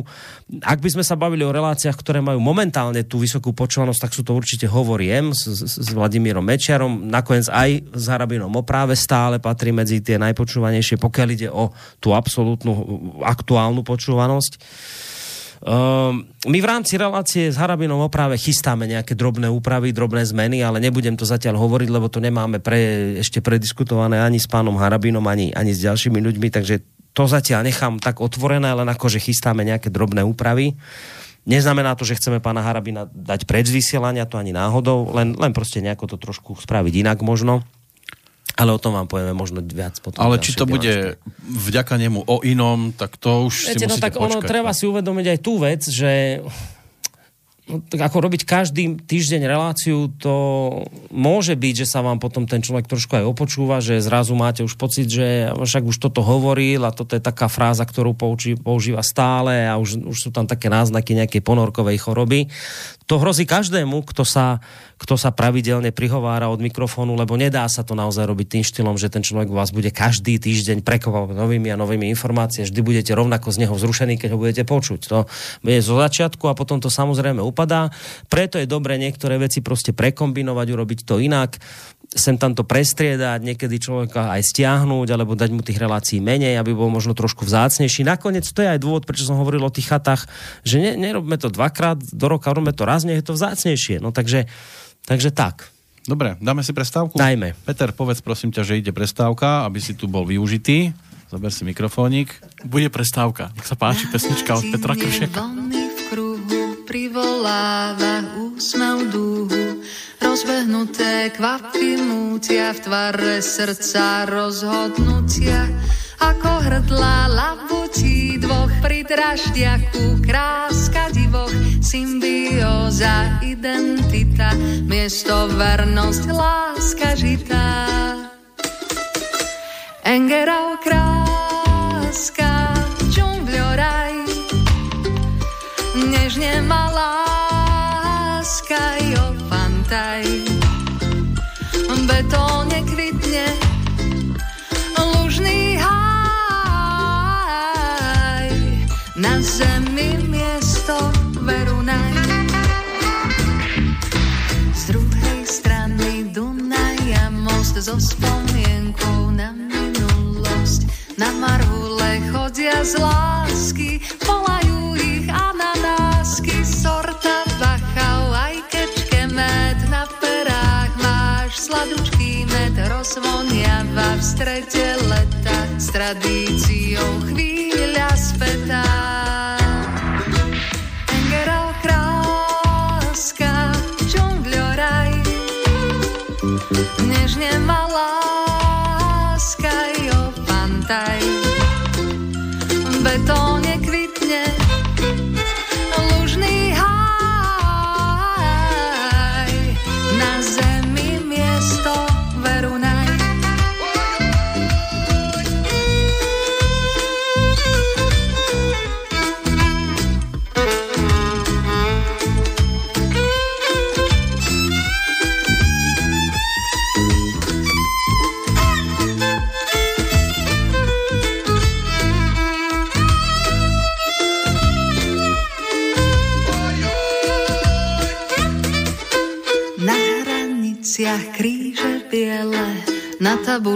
Ak by sme sa bavili o reláciách, ktoré majú momentálne tú vysokú počúvanosť, tak sú to určite Hovoriem s, s, s Vladimírom Mečiarom, nakoniec aj s Harabinom Opráve stále patrí medzi tie najpočúvanejšie, pokiaľ ide o tú absolútnu aktuálnu počúvanosť. Um, my v rámci relácie s Harabinom oprave chystáme nejaké drobné úpravy, drobné zmeny, ale nebudem to zatiaľ hovoriť, lebo to nemáme pre, ešte prediskutované ani s pánom Harabinom, ani, ani s ďalšími ľuďmi, takže to zatiaľ nechám tak otvorené, len ako, že chystáme nejaké drobné úpravy. Neznamená to, že chceme pána Harabina dať preč vysielania, to ani náhodou, len, len proste nejako to trošku spraviť inak možno. Ale o tom vám povieme možno viac potom. Ale či to bude vďaka nemu o inom, tak to už Viete, si no tak počkať. ono treba no. si uvedomiť aj tú vec, že no, tak ako robiť každý týždeň reláciu, to môže byť, že sa vám potom ten človek trošku aj opočúva, že zrazu máte už pocit, že však už toto hovoril a toto je taká fráza, ktorú používa stále a už, už sú tam také náznaky nejakej ponorkovej choroby. To hrozí každému, kto sa kto sa pravidelne prihovára od mikrofónu, lebo nedá sa to naozaj robiť tým štýlom, že ten človek vás bude každý týždeň prekovať novými a novými informáciami, vždy budete rovnako z neho vzrušení, keď ho budete počuť. To je zo začiatku a potom to samozrejme upadá. Preto je dobré niektoré veci proste prekombinovať, urobiť to inak sem tam to prestriedať, niekedy človeka aj stiahnuť, alebo dať mu tých relácií menej, aby bol možno trošku vzácnejší. Nakoniec to je aj dôvod, prečo som hovoril o tých chatách, že ne, nerobme to dvakrát do roka, robme to raz, nech je to vzácnejšie. No takže Takže tak. Dobre, dáme si prestávku? Dajme. Peter, povedz prosím ťa, že ide prestávka, aby si tu bol využitý. Zober si mikrofónik. Bude prestávka. Nech sa páči pesnička od Petra Kršiaka. v kruhu privoláva úsmev rozbehnuté kvapky mútia v tvare srdca rozhodnutia. Ako hrdla labutí dvoch pri draždiaku kráska divoch symbióza identita miesto vernosť láska žitá. Engerau kráska džungľoraj nežne ma so spomienkou na minulosť. Na marhule chodia z lásky, volajú ich ananásky, sorta bachau, aj kečke med na perách máš sladučký med rozvoniava v strede leta s tradíciou chvíľa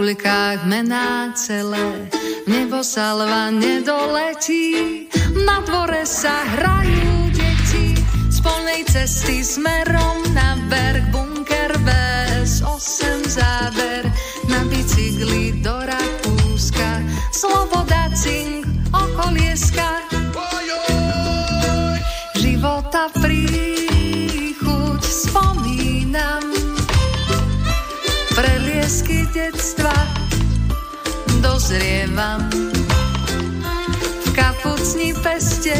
tabuľkách mená celé, nebo salva nedoletí, na dvore sa hrajú deti, z polnej cesty smerom na berg, bunker bez osem záber, na bicykli do Rakúska, sloboda cink, okolieska, života príchuť spomínam. Preliesky dozrievam v kapucni peste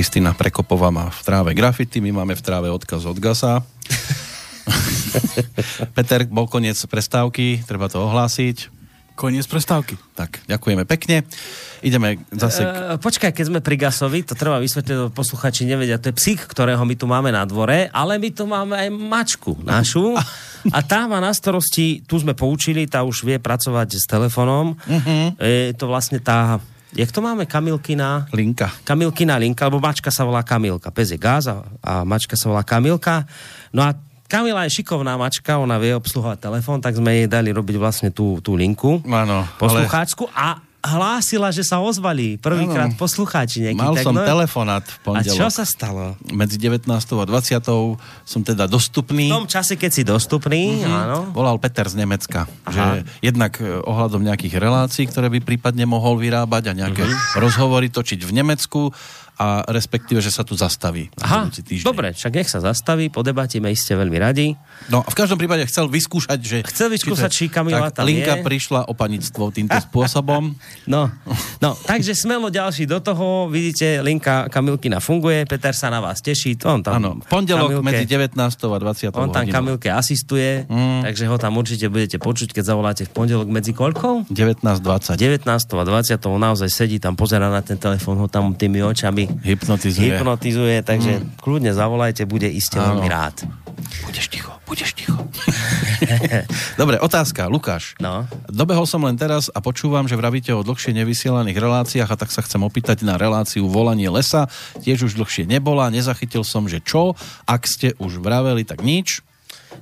Kristýna Prekopová má v tráve grafity, my máme v tráve odkaz od Gasa. Peter, bol koniec prestávky, treba to ohlásiť. Koniec prestávky. Tak, ďakujeme pekne. Ideme zase... K... E, počkaj, keď sme pri Gasovi, to treba vysvetliť, posluchači nevedia, to je psík, ktorého my tu máme na dvore, ale my tu máme aj mačku našu. A tá má na starosti, tu sme poučili, tá už vie pracovať s telefónom. Uh-huh. Je to vlastne tá, jak to máme, Kamilkina? Linka. Kamilkina linka, lebo mačka sa volá Kamilka. Pes je Gaz a, a mačka sa volá Kamilka. No a Kamila je šikovná mačka, ona vie obsluhovať telefón, tak sme jej dali robiť vlastne tú, tú linku Áno, poslucháčku a hlásila, že sa ozvali prvýkrát poslucháči nejaký. Mal tak som no, telefonát v A pondelok. čo sa stalo? Medzi 19. a 20. som teda dostupný. V tom čase, keď si dostupný, mm-hmm. áno. Volal Peter z Nemecka, Aha. že jednak e, ohľadom nejakých relácií, ktoré by prípadne mohol vyrábať a nejaké Mhm. rozhovory točiť v Nemecku a respektíve, že sa tu zastaví. Aha, dobre, však nech sa zastaví, podebatíme, iste veľmi radi. No a v každom prípade chcel vyskúšať, že... Chcel vyskúšať, či Kamila tak, tam Linka je. prišla o panictvo týmto spôsobom. No, no, takže smelo ďalší do toho, vidíte, linka Kamilkina funguje, Peter sa na vás teší, on tam... Áno, pondelok Kamilke- medzi 19. a 20. On tam. Kamilke asistuje, mm. takže ho tam určite budete počuť, keď zavoláte v pondelok medzi koľkou? 19.20. 19. a 20. on naozaj sedí tam, pozera na ten telefón, ho tam tými očami Hypnotizuje. hypnotizuje, takže mm. kľudne zavolajte, bude iste veľmi rád. Budeš ticho, budeš ticho. Dobre, otázka, Lukáš. No. Dobehol som len teraz a počúvam, že vravíte o dlhšie nevysielaných reláciách a tak sa chcem opýtať na reláciu Volanie lesa. Tiež už dlhšie nebola, nezachytil som, že čo. Ak ste už vraveli, tak nič.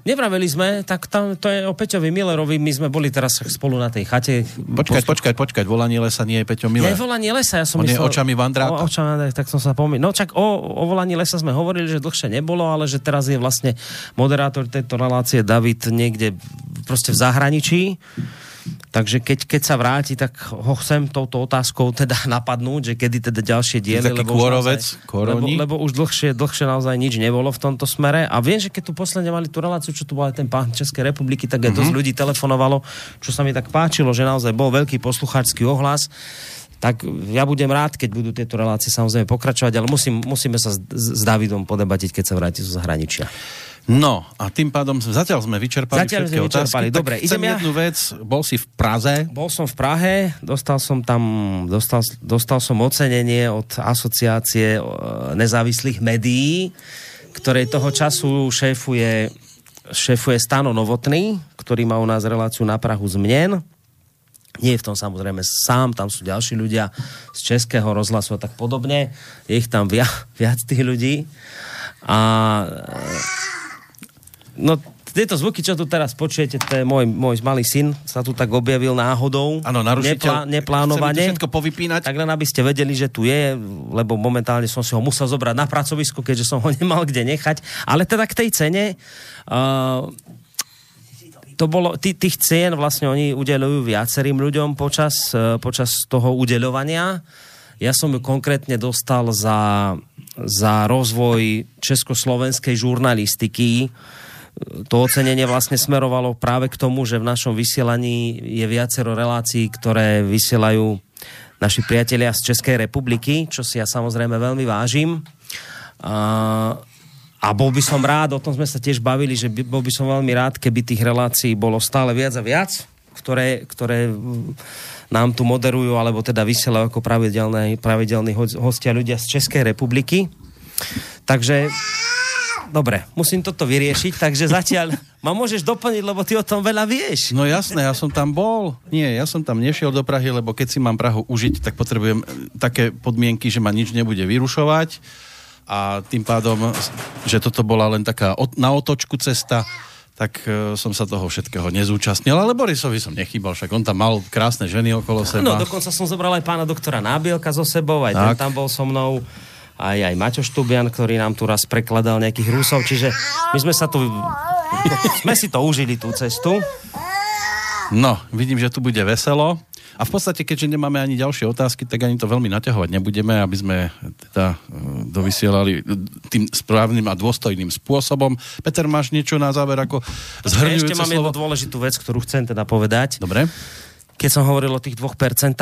Nevraveli sme, tak tam, to je o Peťovi Millerovi, my sme boli teraz spolu na tej chate. Počkať, počkať, počkať, Volanie lesa nie je Peťo Miller. Nie, volanie lesa, ja som On je myslel... očami Vandráka. O, očami tak som sa pomýlil. No čak o, o volaní lesa sme hovorili, že dlhšie nebolo, ale že teraz je vlastne moderátor tejto relácie David niekde proste v zahraničí. Takže keď, keď sa vráti, tak ho chcem touto otázkou teda napadnúť, že kedy teda ďalšie diely. lebo už kôrovec, naozaj- lebo, lebo už dlhšie, dlhšie naozaj nič nebolo v tomto smere. A viem, že keď tu posledne mali tú reláciu, čo tu bol aj ten pán Českej republiky, tak aj Mhm. dosť ľudí telefonovalo, čo sa mi tak páčilo, že naozaj bol veľký poslucháčský ohlas tak ja budem rád, keď budú tieto relácie samozrejme pokračovať, ale musím, musíme sa s, s Davidom podebatiť, keď sa vráti zo zahraničia. No, a tým pádom zatiaľ sme vyčerpali Zatiaľ všetky sme otázky. vyčerpali. Tak Dobre, idem ja. jednu vec. Bol si v Praze. Bol som v Prahe, dostal som tam, dostal, dostal som ocenenie od asociácie e, nezávislých médií, ktorej toho času šéfuje, šéfuje Stano Novotný, ktorý má u nás reláciu na Prahu zmien. Nie je v tom samozrejme sám, tam sú ďalší ľudia z českého rozhlasu a tak podobne. Je ich tam viac, viac tých ľudí. A e, no tieto zvuky, čo tu teraz počujete, to je môj, môj malý syn, sa tu tak objavil náhodou. Áno, narušiteľ. neplánovane. Chceme to všetko povypínať. Tak len aby ste vedeli, že tu je, lebo momentálne som si ho musel zobrať na pracovisko, keďže som ho nemal kde nechať. Ale teda k tej cene, uh, to bolo, tý, tých cien vlastne oni udelujú viacerým ľuďom počas, uh, počas toho udeľovania. Ja som ju konkrétne dostal za, za rozvoj československej žurnalistiky. To ocenenie vlastne smerovalo práve k tomu, že v našom vysielaní je viacero relácií, ktoré vysielajú naši priatelia z Českej republiky, čo si ja samozrejme veľmi vážim. A, a bol by som rád, o tom sme sa tiež bavili, že by, bol by som veľmi rád, keby tých relácií bolo stále viac a viac, ktoré, ktoré nám tu moderujú, alebo teda vysielajú ako pravidelní, pravidelní ho- hostia ľudia z Českej republiky. Takže dobre, musím toto vyriešiť, takže zatiaľ ma môžeš doplniť, lebo ty o tom veľa vieš. No jasné, ja som tam bol. Nie, ja som tam nešiel do Prahy, lebo keď si mám Prahu užiť, tak potrebujem e, také podmienky, že ma nič nebude vyrušovať a tým pádom, že toto bola len taká na otočku cesta, tak e, som sa toho všetkého nezúčastnil, ale Borisovi som nechýbal, však on tam mal krásne ženy okolo No, seba. dokonca som zobral aj pána doktora Nábielka so sebou, aj ten Tak. tam bol so mnou aj, aj Maťo Štubian, ktorý nám tu raz prekladal nejakých Rusov, čiže my sme sa tu, sme si to užili tú cestu. No, vidím, že tu bude veselo. A v podstate, keďže nemáme ani ďalšie otázky, tak ani to veľmi naťahovať nebudeme, aby sme teda e, dovysielali tým správnym a dôstojným spôsobom. Peter, máš niečo na záver ako zhrňujúce Ešte mám jednu slovo? dôležitú vec, ktorú chcem teda povedať. Dobre. Keď som hovoril o tých 2%,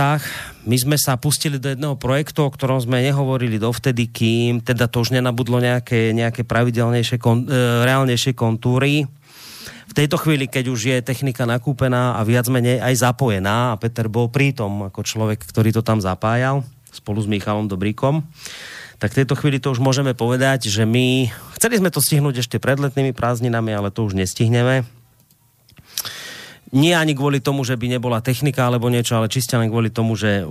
my sme sa pustili do jedného projektu, o ktorom sme nehovorili dovtedy, kým teda to už nenabudlo nejaké, nejaké pravidelnejšie, kon, e, reálnejšie kontúry. V tejto chvíli, keď už je technika nakúpená a viac menej aj zapojená, a Peter bol prítom ako človek, ktorý to tam zapájal, spolu s Michalom Dobríkom, tak v tejto chvíli to už môžeme povedať, že my chceli sme to stihnúť ešte pred letnými prázdninami, ale to už nestihneme nie ani kvôli tomu, že by nebola technika alebo niečo, ale čiste len kvôli tomu, že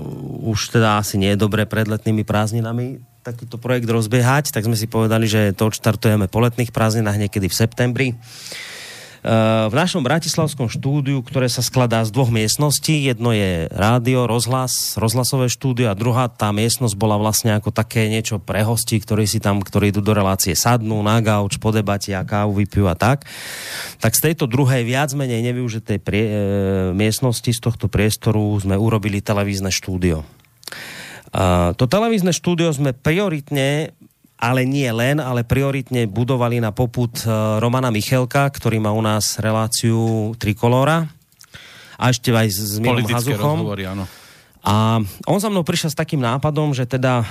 už teda asi nie je dobre pred letnými prázdninami takýto projekt rozbiehať, tak sme si povedali, že to odštartujeme po letných prázdninách niekedy v septembri. E, V našom bratislavskom štúdiu, ktoré sa skladá z dvoch miestností, jedno je rádio, rozhlas, rozhlasové štúdio a druhá tá miestnosť bola vlastne ako také niečo pre hostí, ktorí si tam, ktorí idú do relácie sadnú, na gauč, po debate a kávu vypijú a tak. Tak z tejto druhej viac menej nevyužitej prie, e, miestnosti z tohto priestoru sme urobili televízne štúdio. A to televízne štúdio sme prioritne ale nie len, ale prioritne budovali na poput e, Romana Michelka, ktorý má u nás reláciu Trikolora a ešte aj s Politické Hazuchom. rozhovory, áno. A on za mnou prišiel s takým nápadom, že teda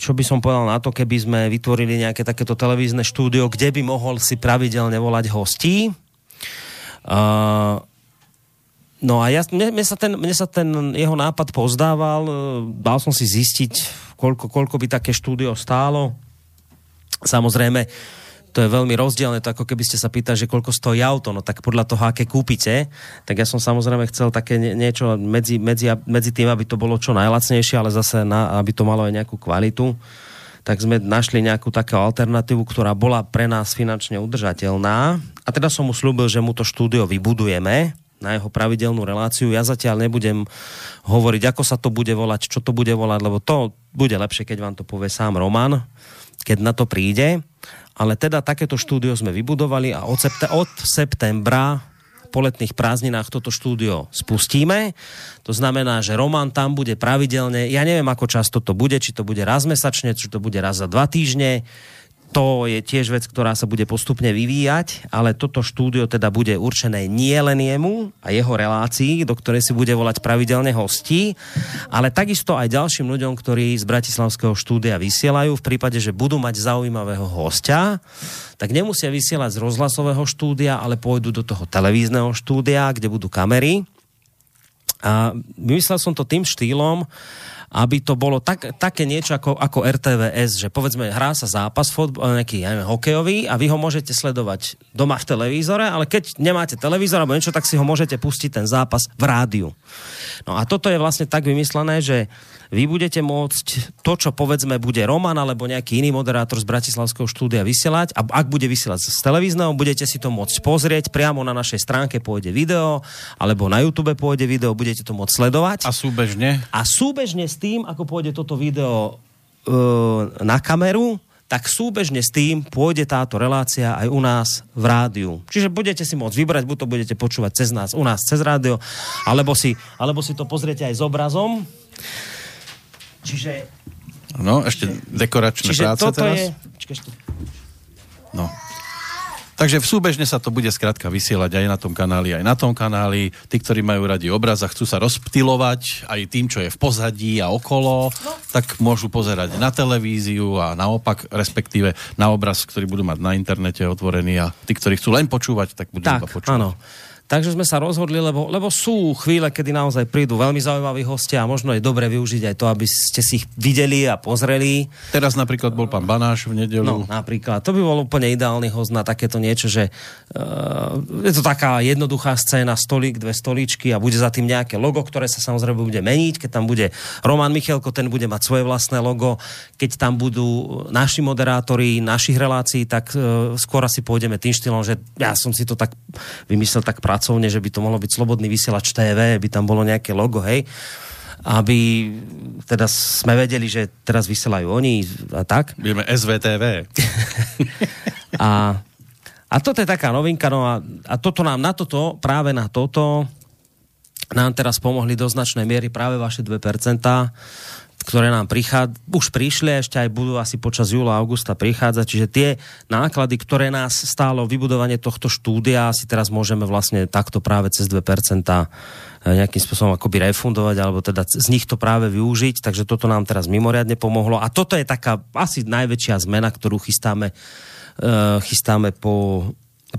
čo by som povedal na to, keby sme vytvorili nejaké takéto televízne štúdio, kde by mohol si pravidelne volať hostí. Uh, no a ja, mne, mne, sa ten, mne sa ten jeho nápad pozdával, e, dal som si zistiť, koľko, koľko by také štúdio stálo. Samozrejme, to je veľmi rozdielne, to ako keby ste sa pýtali, že koľko stojí auto, no tak podľa toho, aké kúpite, tak ja som samozrejme chcel také nie- niečo medzi, medzi, medzi tým, aby to bolo čo najlacnejšie, ale zase na, aby to malo aj nejakú kvalitu tak sme našli nejakú takú alternatívu, ktorá bola pre nás finančne udržateľná. A teda som mu slúbil, že mu to štúdio vybudujeme na jeho pravidelnú reláciu. Ja zatiaľ nebudem hovoriť, ako sa to bude volať, čo to bude volať, lebo to bude lepšie, keď vám to povie sám Roman, keď na to príde. Ale teda takéto štúdio sme vybudovali a od, septe- od septembra po letných prázdninách toto štúdio spustíme. To znamená, že Roman tam bude pravidelne, ja neviem, ako často to bude, či to bude raz mesačne, či to bude raz za dva týždne. To je tiež vec, ktorá sa bude postupne vyvíjať, ale toto štúdio teda bude určené nie len jemu a jeho relácii, do ktorej si bude volať pravidelne hostí, ale takisto aj ďalším ľuďom, ktorí z Bratislavského štúdia vysielajú v prípade, že budú mať zaujímavého hostia, tak nemusia vysielať z rozhlasového štúdia, ale pôjdu do toho televízneho štúdia, kde budú kamery. A vymyslel som to tým štýlom, aby to bolo tak, také niečo ako, ako RTVS, že povedzme hrá sa zápas fotbal, nejaký ja neviem, hokejový a vy ho môžete sledovať doma v televízore, ale keď nemáte televízor alebo niečo, tak si ho môžete pustiť ten zápas v rádiu. No a toto je vlastne tak vymyslené, že vy budete môcť to, čo povedzme bude Roman alebo nejaký iný moderátor z Bratislavského štúdia vysielať a ak bude vysielať z televízneho, budete si to môcť pozrieť priamo na našej stránke pôjde video alebo na YouTube pôjde video, budete to môcť sledovať. A súbežne? A súbežne s tým, ako pôjde toto video e, na kameru, tak súbežne s tým pôjde táto relácia aj u nás v rádiu. Čiže budete si môcť vybrať, buď to budete počúvať cez nás, u nás cez rádio, alebo si, alebo si to pozriete aj s obrazom. Čiže, No, ešte dekoračné čiže práce toto teraz. je... Ešte. No. Takže v súbežne sa to bude skrátka vysielať aj na tom kanáli, aj na tom kanáli. Tí, ktorí majú radi obraz a chcú sa rozptilovať aj tým, čo je v pozadí a okolo, no. tak môžu pozerať na televíziu a naopak, respektíve na obraz, ktorý budú mať na internete otvorený a tí, ktorí chcú len počúvať, tak budú iba Tak, počúvať. áno. Takže sme sa rozhodli, lebo, lebo sú chvíle, kedy naozaj prídu veľmi zaujímaví hostia a možno je dobre využiť aj to, aby ste si ich videli a pozreli. Teraz napríklad bol pán Banáš v nedelu. No, napríklad. To by bol úplne ideálny host na takéto niečo, že uh, je to taká jednoduchá scéna, stolík, dve stoličky a bude za tým nejaké logo, ktoré sa samozrejme bude meniť. Keď tam bude Roman Michelko, ten bude mať svoje vlastné logo. Keď tam budú naši moderátori našich relácií, tak uh, skôr asi pôjdeme tým štýlom, že ja som si to tak vymyslel tak pracovne, že by to mohlo byť slobodný vysielač TV, by tam bolo nejaké logo, hej aby teda sme vedeli, že teraz vysielajú oni a tak. Budeme SVTV. a, a toto je taká novinka, no a, a toto nám na toto, práve na toto nám teraz pomohli do značnej miery práve vaše 2%, ktoré nám prichádza, už prišli, ešte aj budú asi počas júla, augusta prichádzať, čiže tie náklady, ktoré nás stálo vybudovanie tohto štúdia, si teraz môžeme vlastne takto práve cez 2% nejakým spôsobom akoby refundovať, alebo teda z nich to práve využiť, takže toto nám teraz mimoriadne pomohlo. A toto je taká asi najväčšia zmena, ktorú chystáme, uh, chystáme po,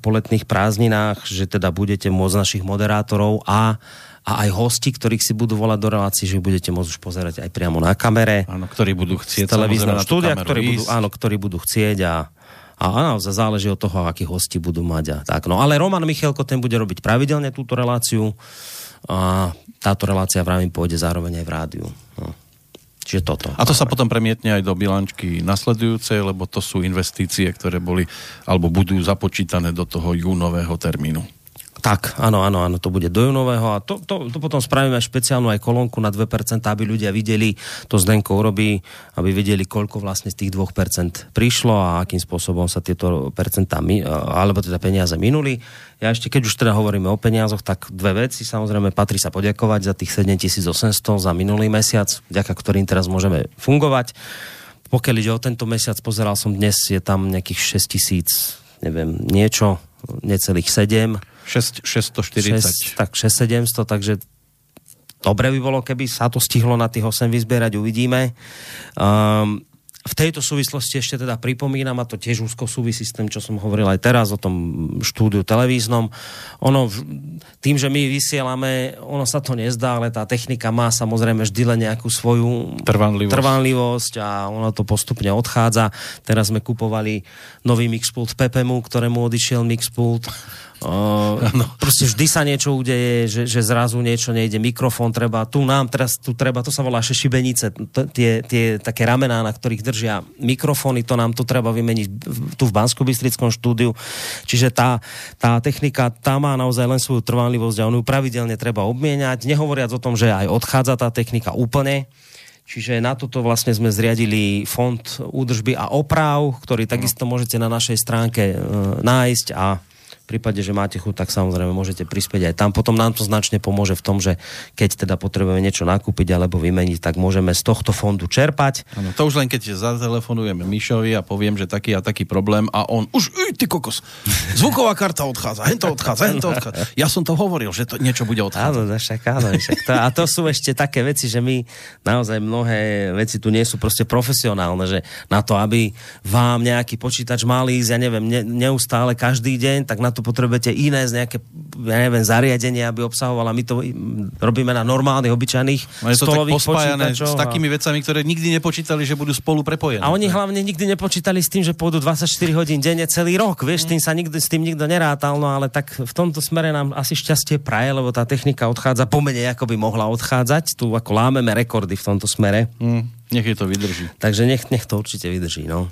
po letných prázdninách, že teda budete môcť našich moderátorov a a aj hosti, ktorých si budú volať do relácií, že budete môcť už pozerať aj priamo na kamere. Áno, ktorí budú chcieť televízneho štúdia, ktorí budú, áno, ktorí budú chcieť a a áno, záleží od toho, akí hosti budú mať. A tak. No, ale Roman Michelko, ten bude robiť pravidelne túto reláciu a táto relácia vravím pôjde zároveň aj v rádiu. No. Čiže toto. A to sa potom premietne aj do bilančky nasledujúcej, lebo to sú investície, ktoré boli alebo budú započítané do toho júnového termínu. Tak, áno, áno, áno, to bude do junového a to, to, to potom spravíme špeciálnu aj kolónku na 2%, aby ľudia videli, to Zdenko urobí, aby videli, koľko vlastne z tých 2% prišlo a akým spôsobom sa tieto percentá, alebo teda peniaze minuli. Ja ešte, keď už teda hovoríme o peniazoch, tak dve veci. Samozrejme, patrí sa poďakovať za tých 7800 za minulý mesiac, vďaka ktorým teraz môžeme fungovať. Pokiaľ ide o tento mesiac, pozeral som dnes, je tam nejakých 6000, neviem, niečo, necelých 7 6, 640. 6, tak 6-700, takže dobre by bolo, keby sa to stihlo na tých 8 vyzbierať, uvidíme. Um, v tejto súvislosti ešte teda pripomínam, a to tiež úzko súvisí s tým, čo som hovoril aj teraz o tom štúdiu televíznom. Ono, tým, že my vysielame, ono sa to nezdá, ale tá technika má samozrejme vždy len nejakú svoju trvanlivosť, trvanlivosť a ono to postupne odchádza. Teraz sme kupovali nový mixpult Pepemu, ktorému odišiel mixpult Uh, proste vždy sa niečo udeje, že, že zrazu niečo nejde, mikrofón treba, tu nám teraz, tu treba, to sa volá šibenice, tie, tie také ramená, na ktorých držia mikrofóny, to nám tu treba vymeniť tu v bansko štúdiu. Čiže tá, tá technika, tá má naozaj len svoju trvanlivosť a onu pravidelne treba obmieniať, nehovoriac o tom, že aj odchádza tá technika úplne. Čiže na toto vlastne sme zriadili fond údržby a oprav, ktorý takisto môžete na našej stránke e, nájsť a prípade, že máte chuť, tak samozrejme môžete prispieť aj tam. Potom nám to značne pomôže v tom, že keď teda potrebujeme niečo nakúpiť alebo vymeniť, tak môžeme z tohto fondu čerpať. Ano, to už len keď zatelefonujeme Mišovi a poviem, že taký a taký problém a on už, uj, ty kokos, zvuková karta odchádza, hento odchádza, hento odchádza. Ja som to hovoril, že to niečo bude odchádzať. Áno, však, áno, však to, a to sú ešte také veci, že my naozaj mnohé veci tu nie sú proste profesionálne, že na to, aby vám nejaký počítač mal ísť, ja neviem, ne, neustále každý deň, tak na to potrebujete iné z nejaké, ja neviem, zariadenie, aby obsahovala. My to robíme na normálnych, obyčajných no je to stolových tak s takými vecami, ktoré nikdy nepočítali, že budú spolu prepojené. A oni hlavne nikdy nepočítali s tým, že pôjdu 24 hodín denne celý rok. Vieš, tým sa nikdy, s tým nikto nerátal, no ale tak v tomto smere nám asi šťastie praje, lebo tá technika odchádza pomenej, ako by mohla odchádzať. Tu ako lámeme rekordy v tomto smere. Mm, nech je to vydrží. Takže nech, nech to určite vydrží, no.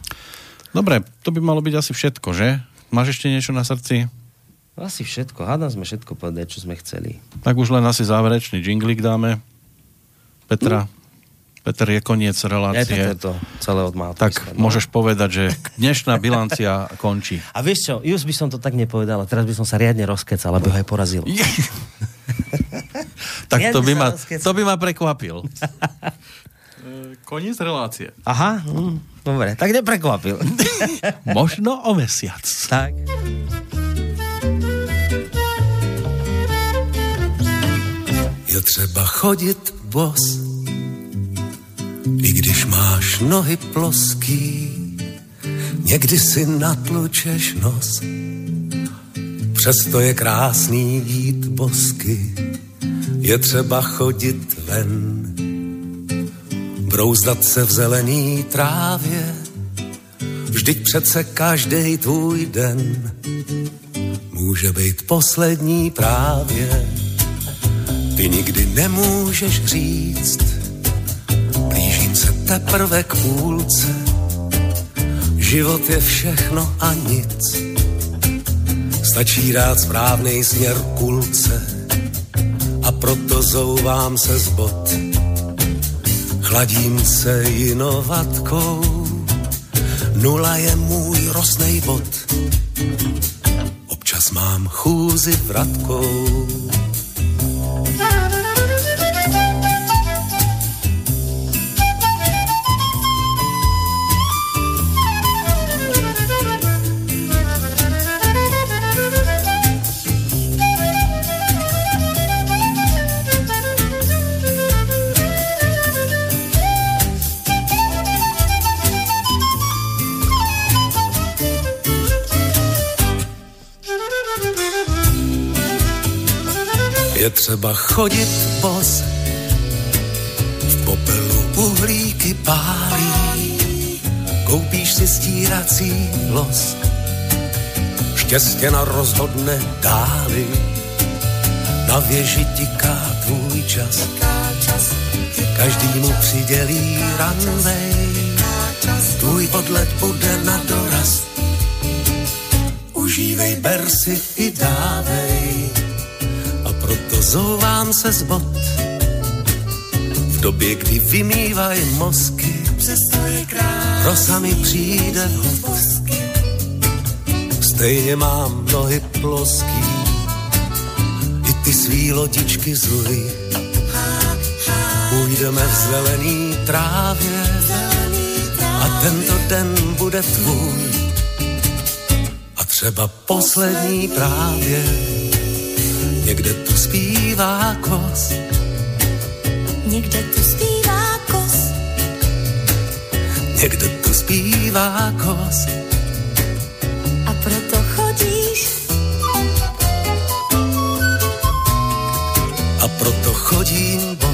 Dobre, to by malo byť asi všetko, že? Máš ešte niečo na srdci? Asi všetko. Hádam sme všetko povedať, čo sme chceli. Tak už len asi záverečný jinglik dáme. Petra. Mm. Peter, je koniec relácie. Ja to celé odmal. Tak no. môžeš povedať, že dnešná bilancia končí. A vieš čo, just by som to tak nepovedal, teraz by som sa riadne rozkecal, aby ho aj porazil. tak to by, ma, to by ma prekvapil. koniec relácie. Aha, hm, dobre, tak neprekvapil. Možno o mesiac. Tak. Je třeba chodit bos, i když máš nohy ploský, někdy si natlučeš nos. Přesto je krásný jít bosky, je třeba chodit ven, brouzdat se v zelený trávě, vždyť přece každý tvůj den může být poslední právě. Ty nikdy nemůžeš říct, blížím se teprve k půlce, život je všechno a nic. Stačí rád správný směr kulce a proto zouvám se z bod. Chladím se jinovatkou, nula je můj rosnej bod. Občas mám chůzi vratkou. Ah. Třeba chodit bos, v popelu uhlíky pálí, koupíš si stírací los, štěstě na rozhodne dáli, na věži tiká tvůj čas, každý mu přidělí ranvej, tvůj odlet bude na doraz, užívej, ber si i dávej a proto zouvám se z bod. V době, kdy vymývaj mozky, rosa mi přijde vhod. Stejně mám nohy ploský, i ty svý lodičky zury. Půjdeme v zelený trávě a tento den bude tvůj. A třeba poslední právě Někde tu zpívá kos, Někde tu zpívá kos, někde tu zpívá kos. a proto chodíš, A proto chodím bos.